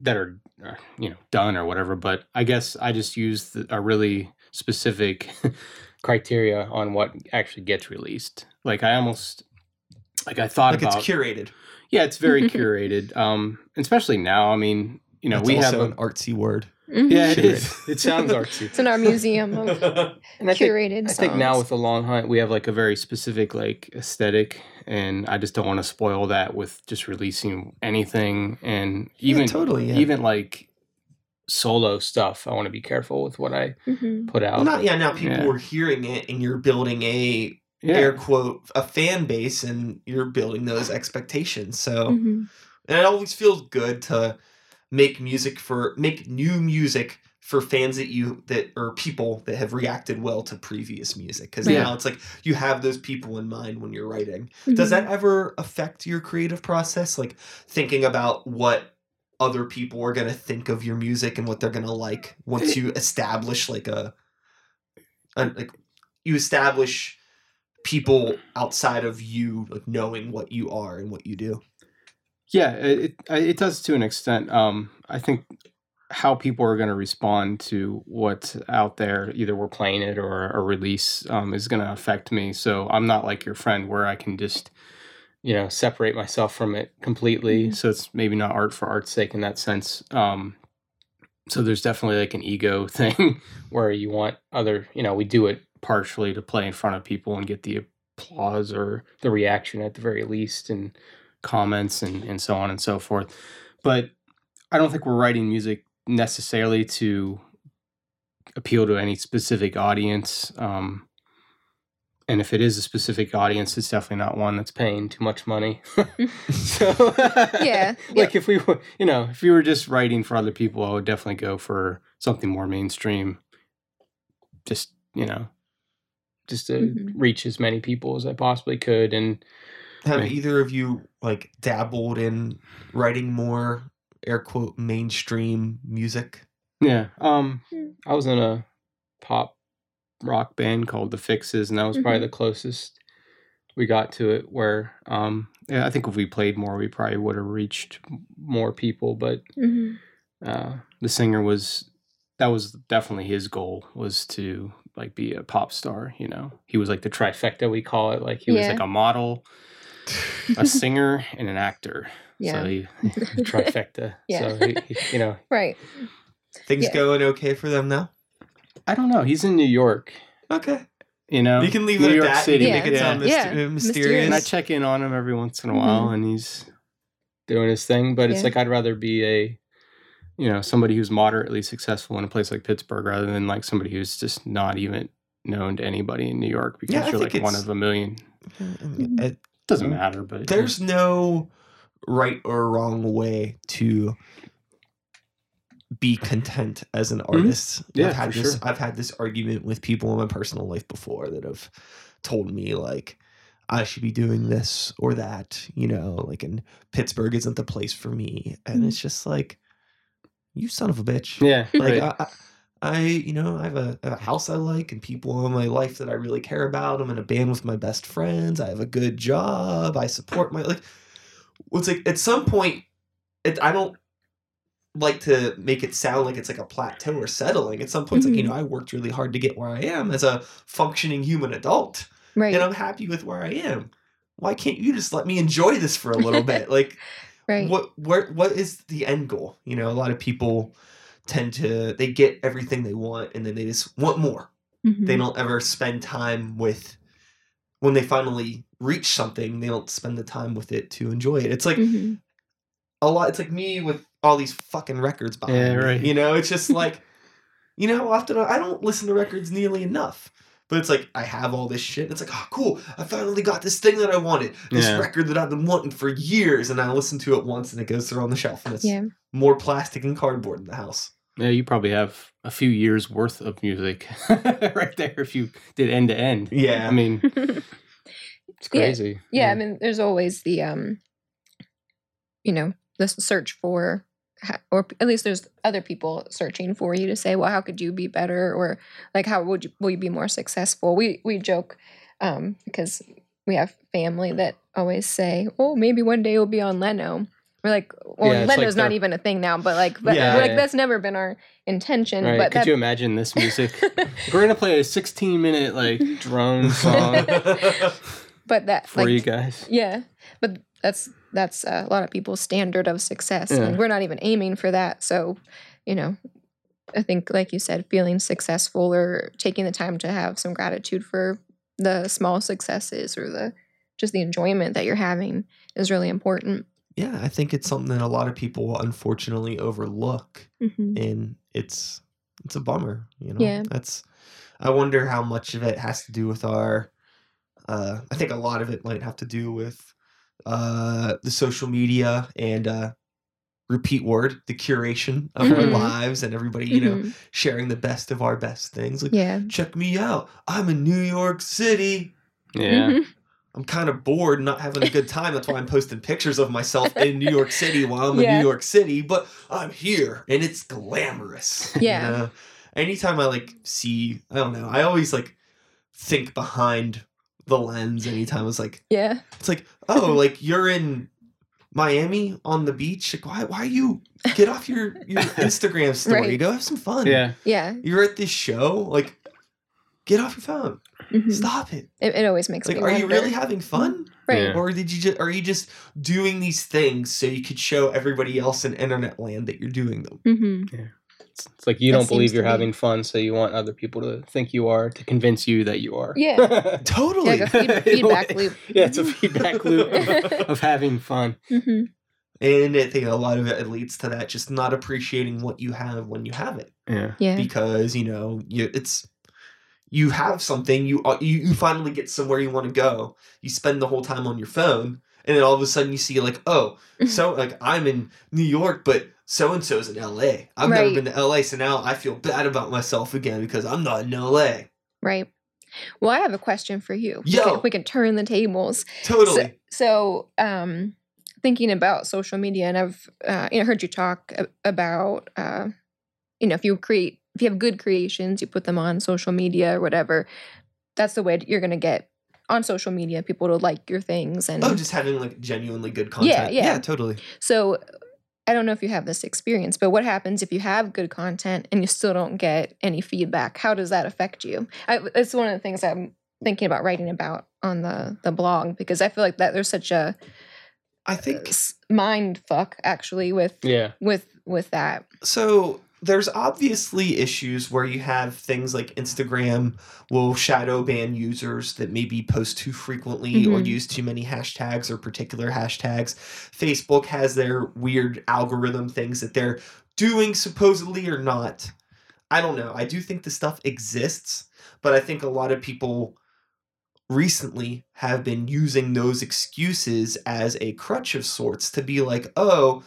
that are uh, you know done or whatever, but I guess I just use the, a really specific (laughs) criteria on what actually gets released. Like I almost like I thought like about it's curated yeah, it's very curated, um, especially now. I mean, you know, That's we have also a, an artsy word Mhm. yeah, it Curated. It sounds artsy. It's in our museum of (laughs) And I think, curated I think now with the long hunt, we have like a very specific like aesthetic, and I just don't want to spoil that with just releasing anything, and even totally, yeah. even like solo stuff. I want to be careful with what I Mhm. put out. Well, not yeah now people Yeah. are hearing it and you're building a yeah, air quote a fan base and you're building those expectations so Mhm. and it always feels good to make music for make new music for fans that you that or people that have reacted well to previous music. Because Yeah. now it's like you have those people in mind when you're writing. Mm-hmm. Does that ever affect your creative process? Like thinking about what other people are going to think of your music and what they're going to like once eh. you establish like a, a like you establish people outside of you like knowing what you are and what you do yeah, it it, does to an extent. Um, I think how people are going to respond to what's out there, either we're playing it or a release, um, is going to affect me. So I'm not like your friend where I can just, you know, separate myself from it completely. Mhm. So it's maybe not art for art's sake in that sense. Um, so there's definitely like an ego (laughs) thing where you want other, you know, we do it partially to play in front of people and get the applause or the reaction at the very least and comments and, and so on and so forth. But I don't think we're writing music necessarily to appeal to any specific audience. Um, and if it is a specific audience, it's definitely not one that's paying too much money. (laughs) (laughs) so (laughs) Yeah, like if we were, you know, if we were just writing for other people, I would definitely go for something more mainstream. Just you know, just to Mhm. reach as many people as I possibly could, and Have Right. either of you like dabbled in writing more air quote mainstream music? Yeah. Um Mm. I was in a pop rock band called The Fixes and that was probably the closest we got to it where um yeah, I think if we played more we probably would have reached more people but Mhm. uh the singer was that was definitely his goal was to like be a pop star, you know. He was like the trifecta we call it like he was like a model, a singer and an actor. (laughs) (laughs) Yeah. So he trifecta. Yeah. So he, he- you know, (laughs) Right. Things Yeah. going okay for them now? I don't know. He's in New York. Okay. You know, You can leave New it at York that. City. Make it Yeah. sound Yeah. myster- Yeah. mysterious. And I check in on him every once in a Mhm. while, and he's doing his thing. But it's like I'd rather be a, you know, somebody who's moderately successful in a place like Pittsburgh rather than like somebody who's just not even known to anybody in New York because Yeah, you're like one of a million. Uh, it- Doesn't matter, but there's no right or wrong way to be content as an artist. Mm-hmm. Yeah, I've had this sure. I've had this argument with people in my personal life before that have told me like I should be doing this or that, you know, like in Pittsburgh isn't the place for me. And Mhm. it's just like you son of a bitch. yeah, Like right. I, I, I, you know, I have, a, I have a house I like and people in my life that I really care about. I'm in a band with my best friends. I have a good job. I support my like. It's like at some point, it, I don't like to make it sound like it's like a plateau or settling. At some point, it's like you know, mm-hmm. I worked really hard to get where I am as a functioning human adult, Right. and I'm happy with where I am. Why can't you just let me enjoy this for a little (laughs) bit? Like, right. what where what is the end goal you know a lot of people tend to they get everything they want and then they just want more Mhm. they don't ever spend time with when they finally reach something they don't spend the time with it to enjoy it it's like Mhm. a lot it's like me with all these fucking records behind Yeah, me, you know it's just (laughs) like you know how often I, I don't listen to records nearly enough but it's like I have all this shit. It's like, oh, cool! I finally got this thing that I wanted. This Yeah. record that I've been wanting for years, and I listen to it once, and it goes through on the shelf, and it's Yeah. more plastic and cardboard in the house. Yeah, you probably have a few years worth of music (laughs) right there if you did end to end. Yeah. I mean, (laughs) it's Yeah. crazy. yeah, I mean, there's always the um, you know, the search for, or at least there's other people searching for you to say, well, how could you be better, or like, how would you will you be more successful? We we joke, um, because we have family that always say, oh, maybe one day you'll be on Leno. We're like, well, Yeah, it's like not they're- even a thing now, but like, that, Yeah. like Yeah. that's never been our intention. Right. But Could that, you imagine this music? (laughs) We're gonna play a 16 minute like drone (laughs) song (laughs) but that for like, you guys. Yeah, but that's that's uh, a lot of people's standard of success, Yeah. and we're not even aiming for that. So, you know, I think, like you said, feeling successful or taking the time to have some gratitude for the small successes or the just the enjoyment that you're having is really important. Yeah, I think it's something that a lot of people unfortunately overlook, Mm-hmm. and it's it's a bummer. You know, Yeah. that's. I wonder how much of it has to do with our. Uh, I think a lot of it might have to do with uh, the social media and uh, repeat word, the curation of our Mhm. lives, and everybody, you know, sharing the best of our best things. Like, yeah, check me out. I'm in New York City. Yeah. Mhm. I'm kind of bored, not having a good time. That's why I'm posting pictures of myself in New York City while I'm in New York City, but I'm here and it's glamorous. you Yeah. know? Anytime I like see, I don't know, I always like think behind the lens anytime it's like yeah, it's like, oh, like you're in Miami on the beach. Like, why? Why you get off your your (laughs) Instagram story? Right. Go have some fun. Yeah. Yeah. You're at this show. Like, get off your phone. Mhm. Stop it. It, it always makes Like, me are you really having fun? right? Yeah. Or did you just are you just doing these things so you could show everybody else in internet land that you're doing them? Mm-hmm. It's, it's like you That don't believe you're to be- having fun, so you want other people to think you are to convince you that you are. Yeah. (laughs) Totally. Yeah, like a feed- (laughs) feedback loop. Yeah, it's a feedback (laughs) loop of, of having fun. hmm and I think a lot of it leads to that just not appreciating what you have when you have it. Yeah. Yeah. because you know you it's you have something you uh, you, you finally get somewhere you want to go you spend the whole time on your phone and then all of a sudden you see like oh so like i'm in new york but so and so's in la i've never been to la so now i feel bad about myself again because i'm not in la Right. Well, I have a question for you. We can, we can turn the tables. totally So, um, thinking about social media, and I've uh, you know heard you talk about uh, you know if you create if you have good creations, you put them on social media or whatever. That's the way you're gonna get on social media people to like your things and oh just having like genuinely good content yeah. yeah, totally So I don't know if you have this experience, but what happens if you have good content and you still don't get any feedback? How does that affect you? I, it's one of the things I'm thinking about writing about on the the blog because I feel like that there's such a i think uh, s- mind fuck actually with Yeah. with with that. So there's obviously issues where you have things like Instagram will shadow ban users that maybe post too frequently or Mhm. use too many hashtags or particular hashtags. Facebook has their weird algorithm things that they're doing supposedly or not. I don't know. I do think the stuff exists, but I think a lot of people recently have been using those excuses as a crutch of sorts to be like, oh,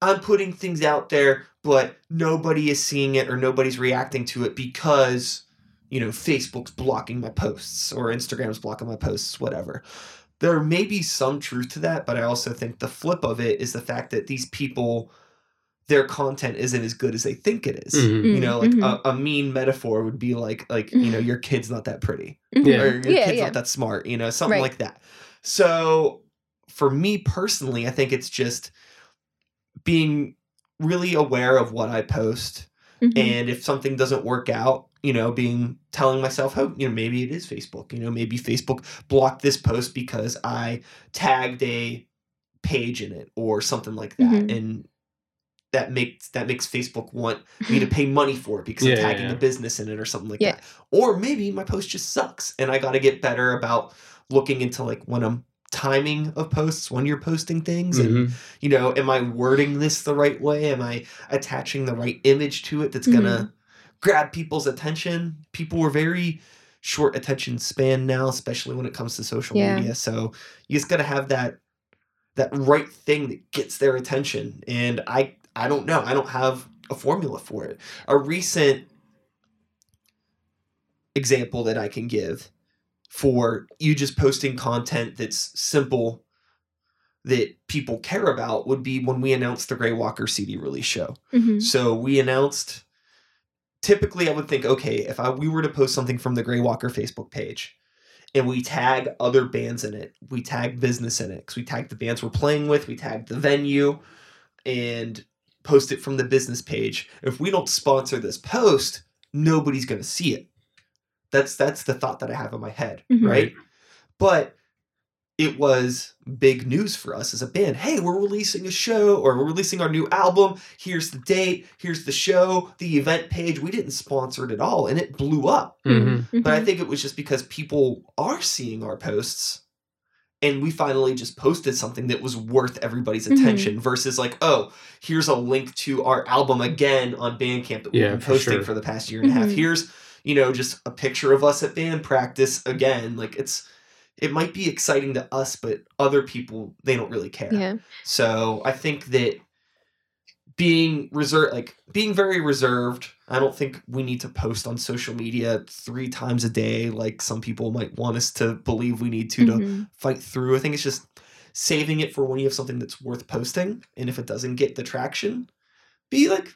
I'm putting things out there, but nobody is seeing it or nobody's reacting to it because, you know, Facebook's blocking my posts or Instagram's blocking my posts, whatever. There may be some truth to that, but I also think the flip of it is the fact that these people, their content isn't as good as they think it is. Mhm. You know, like Mhm. a, a mean metaphor would be like, like you know, your kid's not that pretty Yeah. or your Yeah, kid's yeah. not that smart, you know, something Right. like that. So for me personally, I think it's just being really aware of what I post Mhm. and if something doesn't work out, you know, being telling myself, oh, you know, maybe it is Facebook. You know, maybe Facebook blocked this post because I tagged a page in it or something like that. Mhm. And that makes that makes Facebook want me to (laughs) pay money for it because Yeah, I'm yeah, tagging yeah. a business in it or something like Yeah. that. Or maybe my post just sucks and I got to get better about looking into like when I'm timing of posts when you're posting things and Mhm. you know am i wording this the right way? Am i attaching the right image to it that's gonna grab people's attention? People are very short attention span now especially when it comes to social Yeah. media so you just gotta have that that right thing that gets their attention and i i don't know. I don't have a formula for it. A recent example that i can give for you just posting content that's simple that people care about would be when we announced the Grey Walker CD release show. Mhm. So we announced. Typically, I would think, okay, if I, we were to post something from the Grey Walker Facebook page, and we tag other bands in it, we tag business in it because we tag the bands we're playing with, we tag the venue, and post it from the business page. If we don't sponsor this post, nobody's going to see it. That's that's the thought that I have in my head, Mhm. right? But it was big news for us as a band. Hey, we're releasing a show or we're releasing our new album. Here's the date, here's the show, the event page. We didn't sponsor it at all and it blew up. Mhm. But I think it was just because people are seeing our posts and we finally just posted something that was worth everybody's Mhm. attention versus like, oh, here's a link to our album again on Bandcamp that we've Yeah, been for posting sure. for the past year and a half. Mhm. Here's, you know, just a picture of us at band practice again. Like it's it might be exciting to us, but other people they don't really care. yeah. So I think that being reserved, like being very reserved, I don't think we need to post on social media three times a day, like some people might want us to believe we need to to Mhm. fight through. I think it's just saving it for when you have something that's worth posting, and if it doesn't get the traction, be like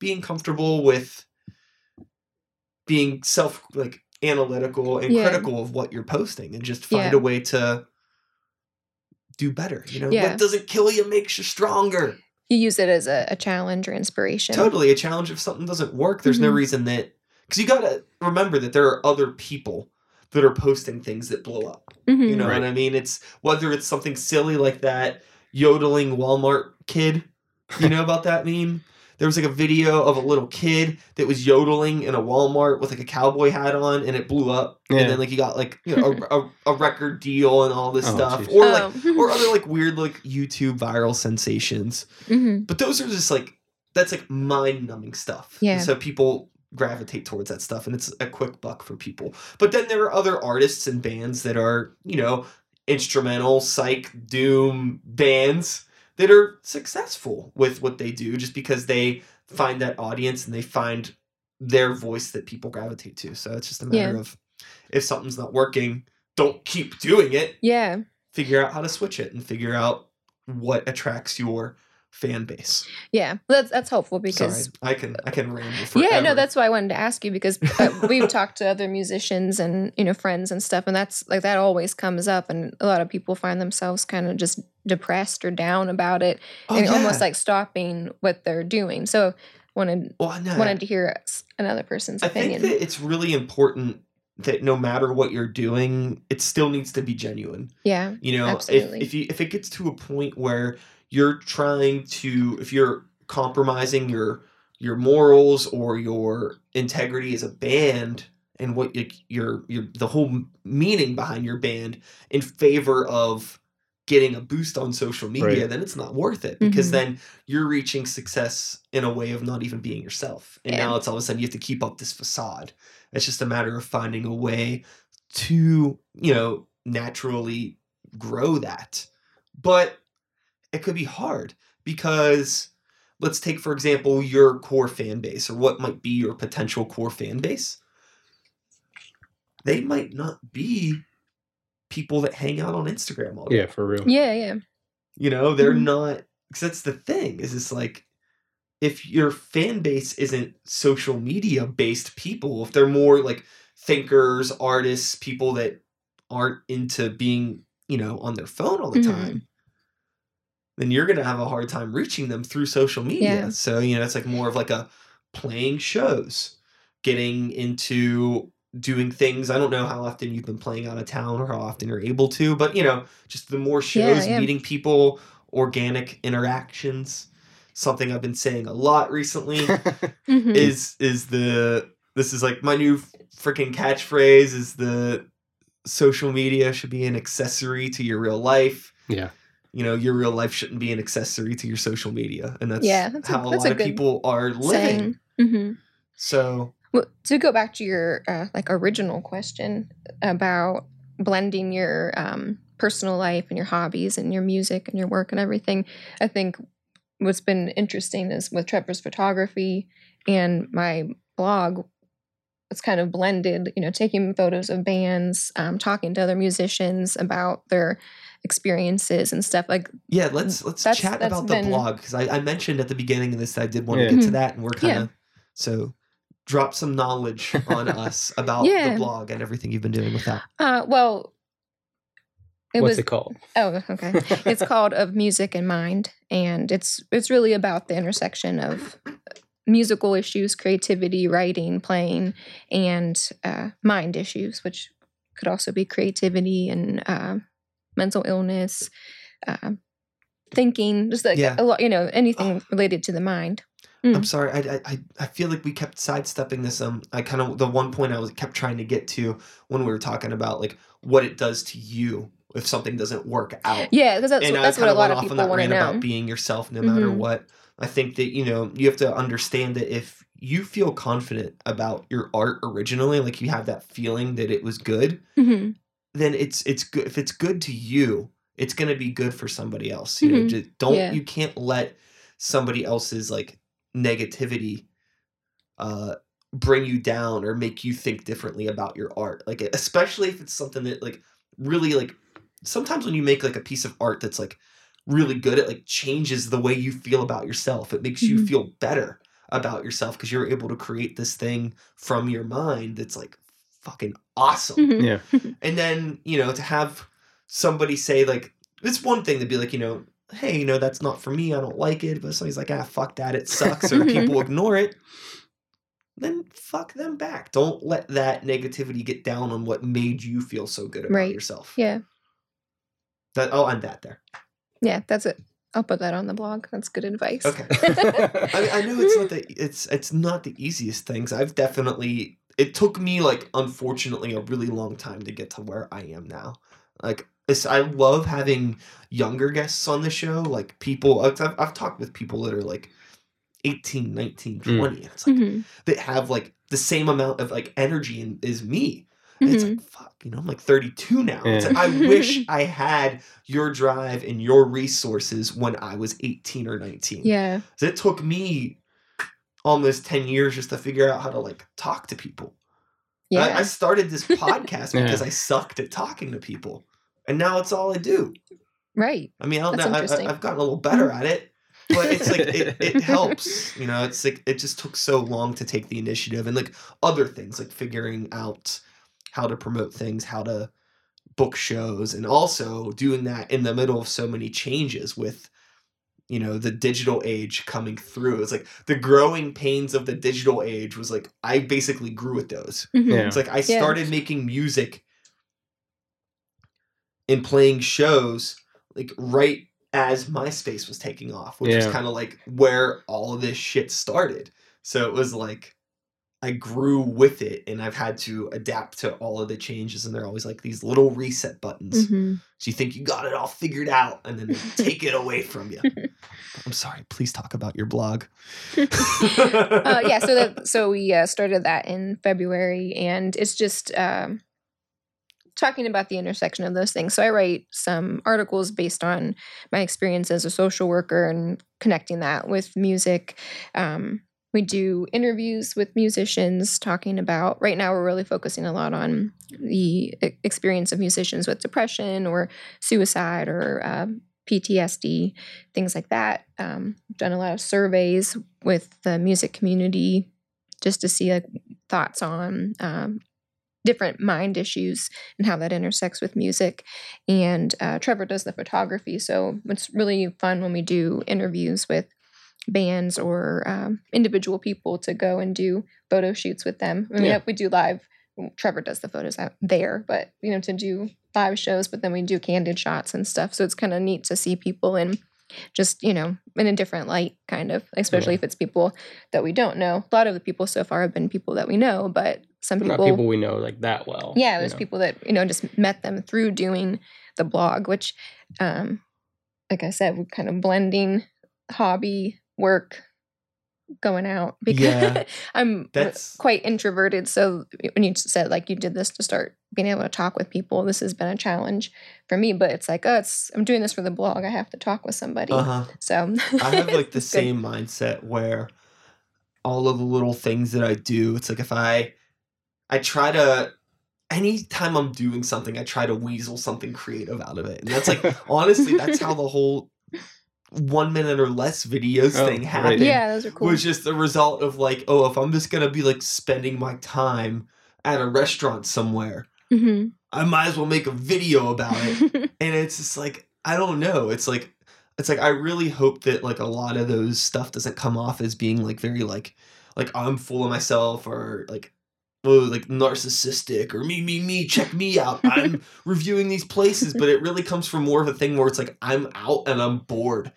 being comfortable with being self like analytical and Yeah. critical of what you're posting, and just find Yeah. a way to do better. You know, Yeah. what doesn't kill you makes you stronger. You use it as a, a challenge or inspiration. Totally, a challenge if something doesn't work. There's no Mhm. reason that because you gotta remember that there are other people that are posting things that blow up. Mhm. You know Right. what I mean? It's whether it's something silly like that yodeling Walmart kid. You know about that meme? There was like a video of a little kid that was yodeling in a Walmart with like a cowboy hat on, and it blew up. Yeah. And then like he got like you know a, a, a record deal and all this Oh, stuff, jeez. or like Oh. or other like weird like YouTube viral sensations. Mhm. But those are just like that's like mind numbing stuff. Yeah. So people gravitate towards that stuff and it's a quick buck for people. But then there are other artists and bands that are, you know, instrumental, psych, doom bands that are successful with what they do just because they find that audience and they find their voice that people gravitate to. So it's just a matter Yeah. of if something's not working, don't keep doing it. Yeah. Figure out how to switch it and figure out what attracts your fan base. Yeah. That's that's helpful because Sorry, I can I can ramble forever. Yeah, no, that's why I wanted to ask you because uh, we've talked to other musicians and you know friends and stuff, and that's like that always comes up, and a lot of people find themselves kind of just depressed or down about it, oh, and yeah. almost like stopping what they're doing. So wanted well, no, wanted to hear another person's I think opinion. that it's really important that no matter what you're doing, it still needs to be genuine. yeah, You know, if if you if it gets to a point where you're trying to if you're compromising your your morals or your integrity as a band and what you, your your the whole meaning behind your band in favor of getting a boost on social media Right. then it's not worth it because Mhm. then you're reaching success in a way of not even being yourself and Yeah. now it's all of a sudden you have to keep up this facade it's just a matter of finding a way to you know naturally grow that but it could be hard because let's take for example your core fan base or what might be your potential core fan base they might not be people that hang out on instagram all day Yeah, for real. yeah, yeah, you know they're Mhm. not because that's the thing is it's like if your fan base isn't social media based people if they're more like thinkers artists people that aren't into being you know on their phone all the Mhm. time then you're going to have a hard time reaching them through social media Yeah. so you know it's like more of like a playing shows getting into doing things i don't know how often you've been playing out of town or how often you're able to but you know just the more shows yeah. meeting people organic interactions something i've been saying a lot recently (laughs) Mhm. is is the this is like my new freaking catchphrase is the social media should be an accessory to your real life yeah. You know your real life shouldn't be an accessory to your social media and that's, Yeah, that's how a, that's lot a of people are living saying. hmm so Well, to go back to your uh, like original question about blending your um, personal life and your hobbies and your music and your work and everything, I think what's been interesting is with Trevor's photography and my blog. It's kind of blended, you know, taking photos of bands, um, talking to other musicians about their experiences and stuff. Like, yeah let's let's That's- chat that's about the blog because I, I mentioned at the beginning of this that i did want to get to that and we're kind Yeah. of so drop some knowledge on (laughs) us about Yeah. the blog and everything you've been doing with that uh, well, it What's was it called? Oh, okay. it's (laughs) called Of Music and Mind, and it's it's really about the intersection of musical issues, creativity, writing, playing, and uh, mind issues, which could also be creativity and uh, mental illness, uh, thinking, just like Yeah. a lot, you know, anything related to the mind. I'm sorry. I, I I- feel like we kept sidestepping this. Um, I kind of the one point I was kept trying to get to when we were talking about like what it does to you if something doesn't work out. Yeah, because that's and that's what a lot of people want to know. about being yourself no matter Mhm. what. I think that you know you have to understand that if you feel confident about your art originally, like you have that feeling that it was good, hmm then it's it's good. If it's good to you, it's gonna be good for somebody else. You know, Mhm. just don't Yeah. you can't let somebody else's like negativity uh bring you down or make you think differently about your art. Like especially if it's something that like really like sometimes when you make like a piece of art that's like really good, it like changes the way you feel about yourself. It makes you Mhm. feel better about yourself because you're able to create this thing from your mind that's like fucking awesome Mhm. Yeah. (laughs) and then you know to have somebody say like it's one thing to be like, you know, hey, you know, that's not for me. I don't like it. But somebody's like, ah, fuck that. It sucks. Or people ignore it. Then fuck them back. Don't let that negativity get down on what made you feel so good about Right. yourself. Yeah. That I'll end that there. Yeah, that's it. I'll put that on the blog. That's good advice. Okay. (laughs) I, I know it's not the it's it's not the easiest things. I've definitely it took me like unfortunately a really long time to get to where I am now. Like it's, I love having younger guests on the show, like people I've, I've I've talked with people that are like 18, 19, Mm. 20. and It's like Mhm. that have like the same amount of like energy in, as me. And it's like fuck, you know, I'm like 32 now. It's Yeah. like, I wish I had your drive and your resources when I was 18 or 19. Yeah. So it took me almost 10 years just to figure out how to like talk to people. Yeah. I started this (laughs) podcast Yeah. because I sucked at talking to people. And now it's all I do. right. I mean, I don't That's know. I, interesting. I, I've gotten a little better at it, but it's like it, (laughs) it helps. You know, it's like it just took so long to take the initiative and like other things like figuring out how to promote things, how to book shows, and also doing that in the middle of so many changes with you know the digital age coming through. It's like the growing pains of the digital age was like I basically grew with those. Mhm. Yeah. It's like I Yeah. started making music and playing shows like right as MySpace was taking off, which was Yeah. kind of like where all of this shit started. So it was like I grew with it and I've had to adapt to all of the changes and they're always like these little reset buttons. Mhm. So you think you got it all figured out and then they (laughs) take it away from you. (laughs) I'm sorry, please talk about your blog. (laughs) uh, yeah, so that so we uh, started that in February, and it's just um, talking about the intersection of those things. So I write some articles based on my experience as a social worker and connecting that with music. Um, we do interviews with musicians talking about. Right now, we're really focusing a lot on the experience of musicians with depression or suicide or um, PTSD, things like that. Um, done a lot of surveys with the music community just to see like thoughts on um, different mind issues and how that intersects with music. And uh, Trevor does the photography, so it's really fun when we do interviews with bands or um, individual people to go and do photo shoots with them. I mean, Yeah. we do live. Trevor does the photos out there, but you know to do live shows, but then we do candid shots and stuff. So it's kind of neat to see people in just you know in a different light, kind of, especially if it's people that we don't know. A lot of the people so far have been people that we know, but some But people, not people we know like that well. yeah, there's know. people that you know just met them through doing the blog, which, um, like I said, we're kind of blending hobby work going out (laughs) because Yeah, I'm that's- quite introverted. So when you said like you did this to start being able to talk with people, this has been a challenge for me. But it's like, oh, it's I'm doing this for the blog. I have to talk with somebody. Uh-huh. So I have like (laughs) the it's good. same mindset where all of the little things that I do, it's like if I I try to anytime I'm doing something, I try to weasel something creative out of it. And that's like (laughs) honestly, that's how the whole one minute or less videos Oh, thing right. happened. Yeah, those are cool. Was just the result of like, oh, if I'm just gonna be like spending my time at a restaurant somewhere, hmm I might as well make a video about it (laughs) and it's just like i don't know it's like it's like i really hope that like a lot of those stuff doesn't come off as being like very like like i'm full of myself or like like narcissistic or me me me check me out (laughs) i'm reviewing these places but it really comes from more of a thing where it's like i'm out and i'm bored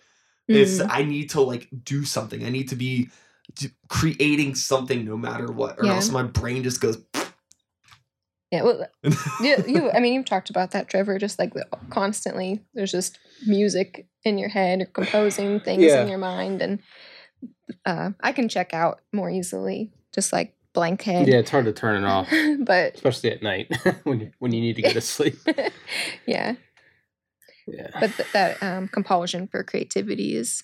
it's Mhm. i need to like do something i need to be d- creating something no matter what or Yeah. else my brain just goes Yeah, well, (laughs) you, you, I mean, you've talked about that, Trevor. Just like the- constantly, there's just music in your head, or composing things Yeah. in your mind, and uh, I can check out more easily, just like blank head. Yeah, it's hard to turn it off, (laughs) but especially at night (laughs) when you, when you need to get to sleep. (laughs) yeah, Yeah. but th- that um, compulsion for creativity is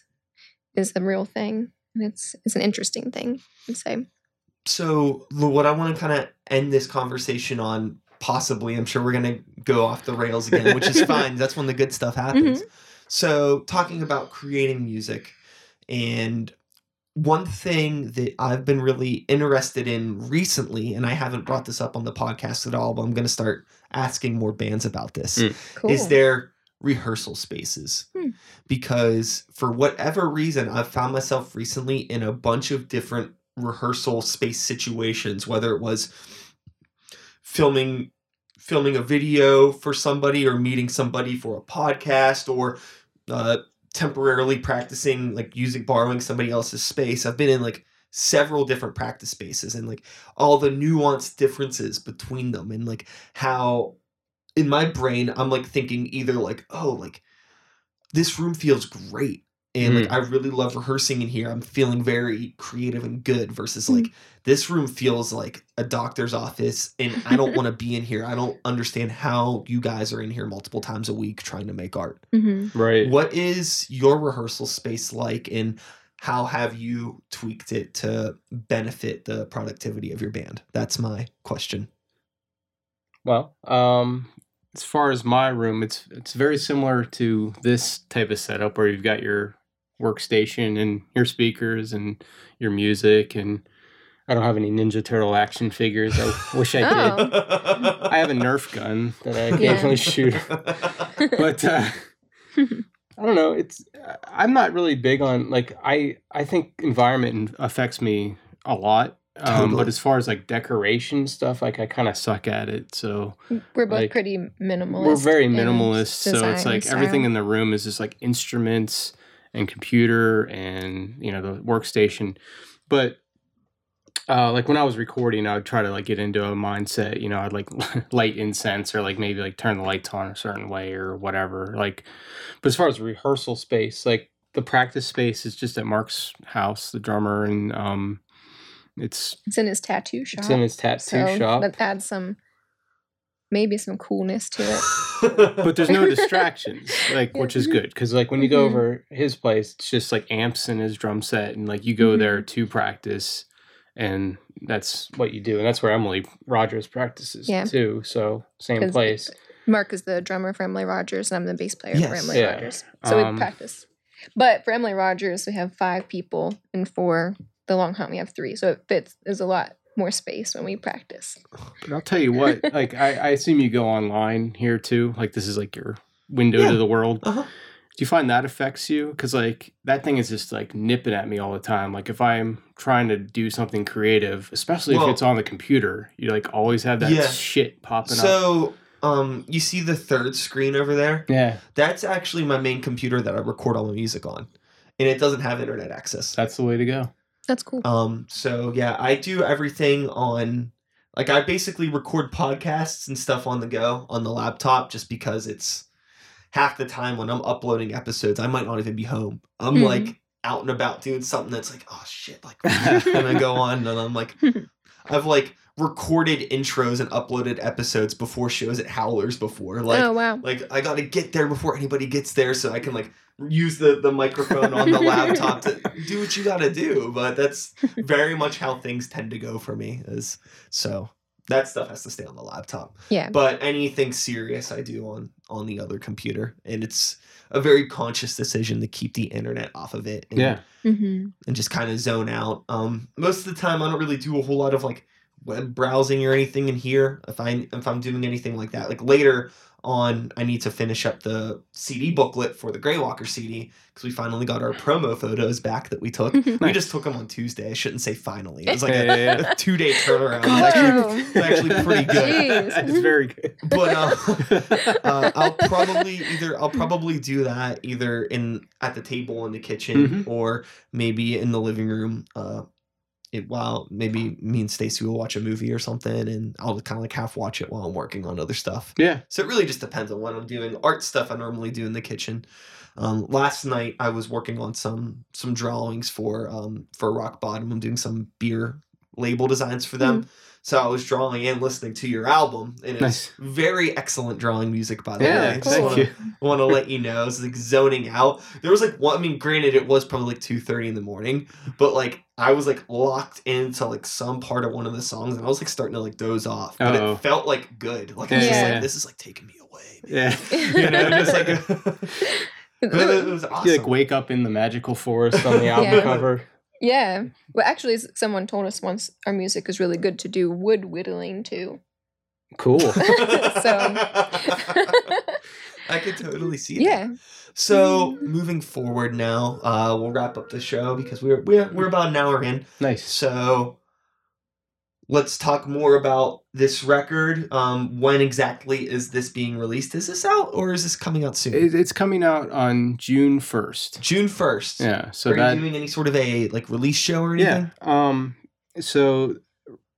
is the real thing, and it's it's an interesting thing. I'd say. so what I want to kind of end this conversation on, possibly, I'm sure we're gonna go off the rails again, which is fine. That's when the good stuff happens. So talking about creating music, and one thing that I've been really interested in recently, and I haven't brought this up on the podcast at all, but I'm gonna start asking more bands about this. Mm. Cool. Is there rehearsal spaces Hmm. because for whatever reason I've found myself recently in a bunch of different rehearsal space situations whether it was filming filming a video for somebody or meeting somebody for a podcast or uh, temporarily practicing like using borrowing somebody else's space. I've been in like several different practice spaces and like all the nuanced differences between them and like how in my brain i'm like thinking either like oh like this room feels great and like i really love rehearsing in here. I'm feeling very creative and good versus like this room feels like a doctor's office and i don't want to be in here. I don't understand how you guys are in here multiple times a week trying to make art. Hmm Right. what is your rehearsal space like and how have you tweaked it to benefit the productivity of your band? That's my question. Well, um, as far as my room, it's it's very similar to this type of setup where you've got your workstation and your speakers and your music and I don't have any Ninja Turtle action figures. I (laughs) wish I did. I have a Nerf gun that I Yeah. occasionally shoot, (laughs) but uh, (laughs) I don't know. It's I'm not really big on like I I think environment affects me a lot. Um, Totally. But as far as like decoration stuff, like I kind of suck at it. So We're both Like, pretty minimalist. we're very minimalist. So it's design like everything in the room is just like instruments and computer and you know the workstation. But uh, like when I was recording, I would try to like get into a mindset. You know, I'd like (laughs) light incense or like maybe like turn the lights on a certain way or whatever. Like, but as far as rehearsal space, like the practice space is just at Mark's house, the drummer, and um, it's It's in his tattoo shop. it's in his tattoo so shop. That adds some, maybe some coolness to it. (laughs) but there's no (laughs) distractions like which is good because like when you go Mhm. over his place it's just like amps and his drum set and like you go there to practice and that's what you do and that's where emily rogers practices Yeah. too so same place Mark is the drummer for Emily Rogers, and I'm the bass player for Emily Yeah. Rogers. So Um, we practice. But for Emily Rogers, we have five people, and for the Long Hunt, we have three. So it fits. There's a lot more space when we practice. but i'll tell you what (laughs) like I, I assume you go online here too like this is like your window Yeah. to the world uh-huh. do you find that affects you because like that thing is just like nipping at me all the time like if i'm trying to do something creative especially Well- if it's on the computer you like always have that Yeah. shit popping up so um you see the third screen over there yeah that's actually my main computer that i record all my music on and it doesn't have internet access that's the way to go That's cool. Um, so yeah, I do everything on like I basically record podcasts and stuff on the go on the laptop just because it's half the time when I'm uploading episodes, I might not even be home. I'm Mhm. like out and about doing something that's like, oh shit, like (laughs) and I go on and I'm like (laughs) I've like recorded intros and uploaded episodes before shows at Howlers before. Like oh wow. like I gotta get there before anybody gets there so I can like use the, the microphone on the (laughs) laptop to do what you gotta do. But that's very much how things tend to go for me. Is so that stuff has to stay on the laptop. Yeah. But anything serious I do on on the other computer. And it's a very conscious decision to keep the internet off of it and, yeah hmm and just kind of zone out. Um most of the time I don't really do a whole lot of like web browsing or anything in here if I if I'm doing anything like that. Like later on, I need to finish up the CD booklet for the Greywalker CD because we finally got our promo photos back that we took. (laughs) We just took them on Tuesday. I shouldn't say finally. It was like a, yeah, (laughs) yeah. a two day turnaround. It actually, it actually pretty good. Jeez. (laughs) it's very good But uh, uh, I'll probably either I'll probably do that either in at the table in the kitchen Mhm. or maybe in the living room. Uh, it, while maybe me and Stacy will watch a movie or something, and I'll kind of like half watch it while I'm working on other stuff. yeah So it really just depends on what I'm doing. Art stuff I normally do in the kitchen. Um, last night I was working on some some drawings for um, for Rock Bottom. I'm doing some beer label designs for them. So I was drawing and listening to your album, and it's Nice. very excellent drawing music, by the yeah way. Just thank wanna, you want to let you know, it's like zoning out. There was like one. I mean, granted, it was probably like two thirty in the morning, but like I was like locked into like some part of one of the songs, and I was like starting to like doze off. But Uh-oh. it felt like good. Like I was just like, this is like taking me away. yeah (laughs) You know, just like (laughs) but it was (laughs) awesome. you like wake up in the magical forest on the album Yeah. cover Yeah. Well, actually, someone told us once our music is really good to do wood whittling too. cool (laughs) So- (laughs) I could totally see that. yeah. So moving forward now, uh, we'll wrap up the show because we're we're we're about an hour in. Nice. So let's talk more about this record. Um, when exactly is this being released? Is this out or is this coming out soon? It, it's coming out on June first. June first. Yeah. So Are that you doing any sort of a like release show or anything? Yeah. Um. So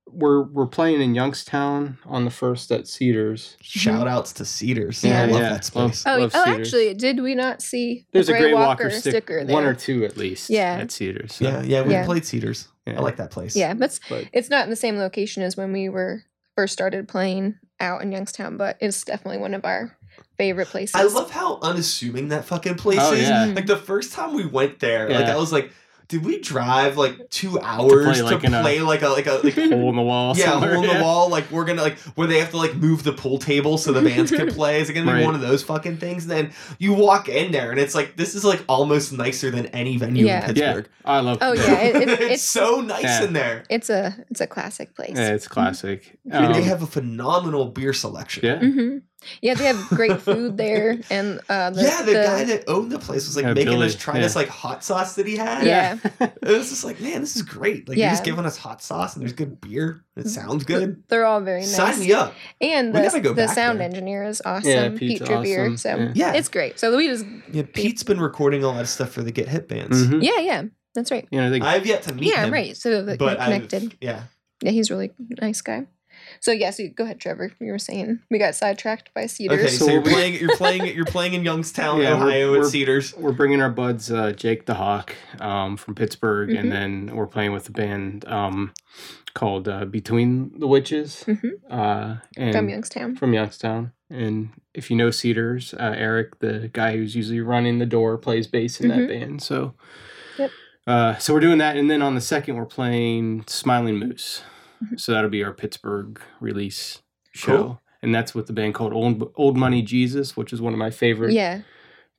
we're we're playing in Youngstown on the first at Cedars. Shout outs to Cedars. Yeah. I love Yeah. that Love- space. Oh, Love oh, actually, did we not see There's the a Grey Grey Walker, Walker, stick- sticker there? one or two at least. Yeah. At Cedars. so, yeah, yeah, we Yeah. played Cedars. Yeah. I like that place. Yeah, but it's, But it's not in the same location as when we were first started playing out in Youngstown, but it's definitely one of our favorite places. I love how unassuming that fucking place Oh, is. yeah. Mm-hmm. Like the first time we went there, like I was like, did we drive like two hours to play like, in a- play like a like a like (laughs) hole in the wall. yeah, somewhere, hole in the yeah. wall. Like we're gonna like where they have to like move the pool table so the bands can (laughs) play. Is it gonna be Right. one of those fucking things? then you walk in there and it's like this is like almost nicer than any venue Yeah. in Yeah. Pittsburgh. I love. Oh, yeah, it- it- (laughs) it's, it's- so nice Yeah. in there. it's a it's a classic place. Yeah, it's classic. And they Um, have a phenomenal beer selection. yeah. hmm Yeah, they have great food there, and uh, the, yeah, the, guy that owned the place was like Yeah, making Billy, us try yeah. this like hot sauce that he had. Yeah. (laughs) It was just like, man, this is great. Like you're just giving us hot sauce and there's good beer. It sounds good. They're all very nice. Sign me up. And We the, gotta go the sound there. engineer is awesome. Yeah, Pete Pete's Trevere. awesome. So Yeah. Yeah. it's great. So we just Yeah, Pete's been recording a lot of stuff for the Get Hit bands. Mhm. yeah, yeah, that's right. You know, they, I've yet to meet him. Yeah, him. right. So that But we're I've- connected. yeah. Yeah, he's a really nice guy. So yeah, so go ahead, Trevor. You were saying we got sidetracked by Cedars. Okay, so, So you're we- playing you're playing you're playing in Youngstown, Yeah, we're- Ohio at we're- Cedars. we're bringing our buds uh, Jake the Hawk um, from Pittsburgh, Mhm. and then we're playing with a band um, called uh, Between the Witches, Mhm. uh, and from Youngstown. from Youngstown. And if you know Cedars, uh, Eric, the guy who's usually running the door, plays bass in Mhm. that band. So, Yep. uh, so we're doing that, and then on the second, we're playing Smiling Moose. So that'll be our Pittsburgh release show. Cool. And that's with the band called Old, Old Money Jesus, which is one of my favorite Yeah,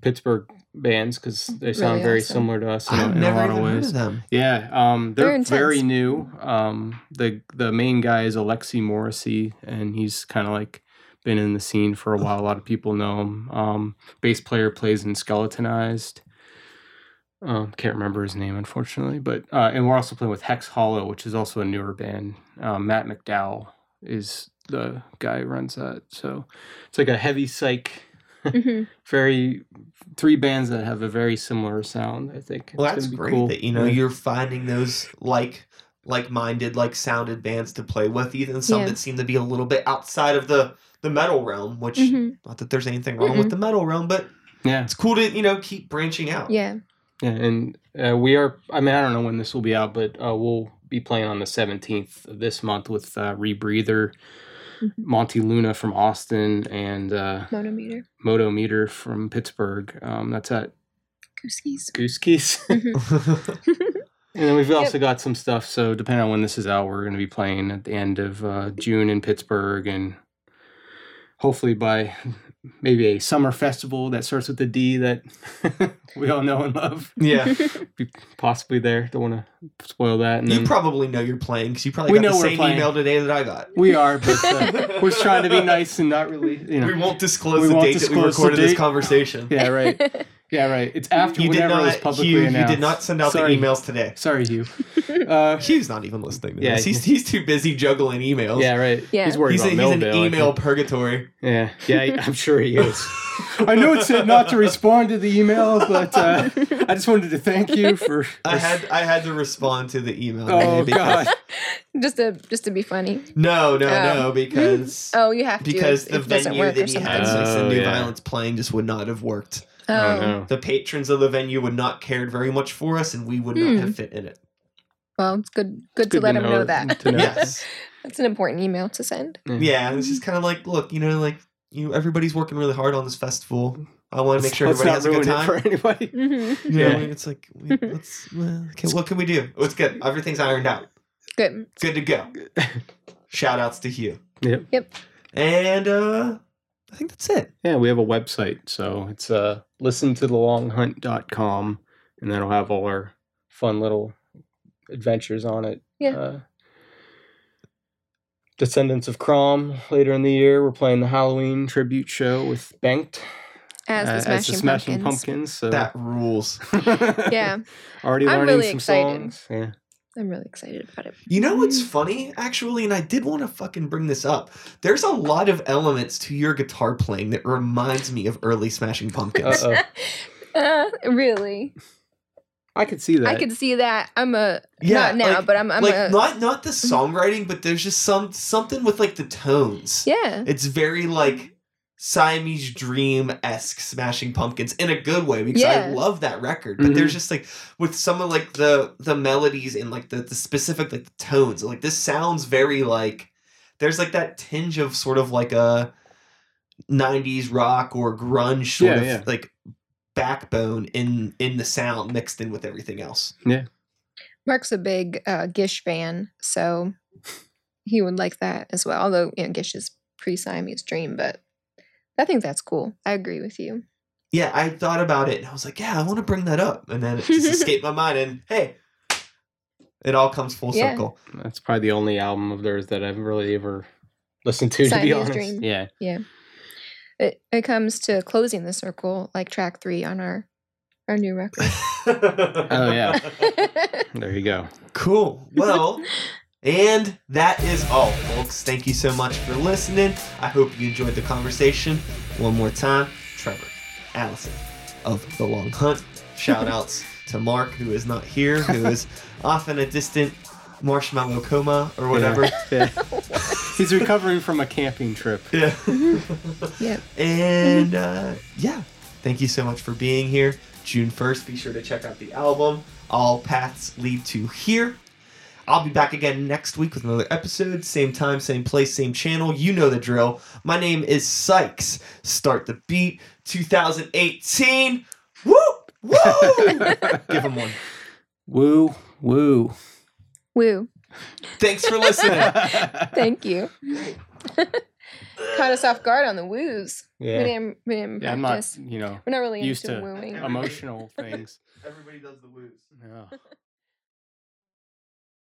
Pittsburgh bands because they sound Really very awesome. similar to us in, a- I've in a lot even of heard ways. of them. Yeah, um, they're, They're very new. Um, the the main guy is Alexi Morrissey, and he's kind of like been in the scene for a while. A lot of people know him. Um, bass player plays in Skeletonized. Um, can't remember his name unfortunately, but uh, and we're also playing with Hex Hollow, which is also a newer band. Um, Matt McDowell is the guy who runs that. So it's like a heavy psych. hmm (laughs) Very three bands that have a very similar sound. I think. Well, It's that's gonna be great cool. that you know you're finding those like like-minded, like sounded bands to play with, even some Yeah. that seem to be a little bit outside of the the metal realm. Which hmm not that there's anything wrong with the metal realm, but Yeah. it's cool to you know keep branching out. Yeah. Yeah, and uh, we are. I mean, I don't know when this will be out, but uh, we'll be playing on the seventeenth of this month with uh, Rebreather, Mhm. Monte Luna from Austin, and uh, Monometer. Moto Meter from Pittsburgh. Um, that's at Gooski's. Goose Keys. (laughs) And then we've also got some stuff. So depending on when this is out, we're going to be playing at the end of uh, June in Pittsburgh, and hopefully by maybe a summer festival that starts with a D that (laughs) we all know and love. yeah. (laughs) Be possibly there. Don't want to spoil that. And You then probably know you're playing because you probably We got know the same playing. email today that I got. we are, but uh, (laughs) we're trying to be nice and not really, you know. We won't disclose We the won't date that we disclose recorded this conversation. Yeah, right. Yeah, right. It's after You did whenever it was not. publicly Hugh, you did not send out Sorry. the emails today. Sorry, Hugh. (laughs) Uh, Hugh's not even listening to Yeah, this. He's, he's too busy juggling emails. yeah, right. Yeah. He's worried He's, a, he's an mail email purgatory. Yeah, yeah, I'm sure he is. (laughs) I know it said not to respond to the email, but uh, I just wanted to thank you for. I had I had to respond to the email. Oh because- God! (laughs) just to just to be funny. No, no, Oh. no, because Oh, you have to because the venue that he had Six and Oh, New yeah. Violence playing just would not have worked. Oh Oh, no! The patrons of the venue would not cared very much for us, and we would not Hmm. have fit in it. well, it's good. Good, Good to let him know that. (laughs) to know. Yes. That's an important email to send. Yeah, and it's just kind of like, look, you know, like you, everybody's working really hard on this festival. I want to make sure Let's everybody not has a good ruin it time. for anybody. (laughs) hmm (laughs) You know, Yeah. it's like, we, let's, well, okay, what can we do? Oh, it's good. Everything's ironed out. Good. Good to go. Shout outs to Hugh. Yep. Yep. And uh I think that's it. Yeah, we have a website, so it's uh, listen to the longhunt.com, and that'll have all our fun little adventures on it. Yeah. Uh, Descendants of Crom later in the year. We're playing the Halloween tribute show with Banked as the uh, Smashing, as the Smashing Pumpkins. Pumpkins. so That rules. (laughs) Yeah, (laughs) already I'm learning really some excited. songs. Yeah. I'm really excited about it. You know what's funny, actually, and I did want to fucking bring this up. There's a lot of elements to your guitar playing that reminds me of early Smashing Pumpkins. Uh-oh. (laughs) Uh, really, I could see that. I could see that. I'm a Yeah, not now, like- but I'm I'm like a not not the songwriting, but there's just some something with like the tones. yeah. It's very like Siamese Dream esque Smashing Pumpkins in a good way because I love that record. But Mhm. there's just like with some of like the the melodies and like the, the specific like the tones. Like this sounds very like there's like that tinge of sort of like a 90s rock or grunge sort Yeah, of yeah. like backbone in in the sound mixed in with everything else. Yeah. Mark's a big uh, Gish fan, so he would like that as well. Although you know, Gish is pre Siamese Dream, but I think that's cool. I agree with you. Yeah, I thought about it and I was like, yeah, I want to bring that up. And then it just (laughs) escaped my mind and hey, it all comes full Yeah. circle. That's probably the only album of theirs that I've really ever listened to. to be honest, Dream. yeah. It it comes to closing the circle, like track three on our our new record. (laughs) Oh, yeah. (laughs) There you go. Cool. Well, and that is all, folks. Thank you so much for listening. I hope you enjoyed the conversation. One more time, Trevor, Allison of The Long Hunt. Shout outs (laughs) to Mark, who is not here, who is (laughs) off in a distant marshmallow coma or whatever. Yeah. (laughs) He's recovering from a camping trip. Yeah. Yep. And uh, yeah, thank you so much for being here. June 1st, be sure to check out the album. All paths lead to here. I'll be back again next week with another episode. Same time, same place, same channel. You know the drill. My name is Sykes. Start the beat 2018. Woo! Woo! (laughs) Give him one. Woo, woo. Woo! Thanks for listening. (laughs) Thank you. Caught us off guard on the woos. We Yeah. didn't, we didn't Yeah, I'm not, practice. you know, We're not really used into to wooing. emotional things. Everybody does the woos. Yeah.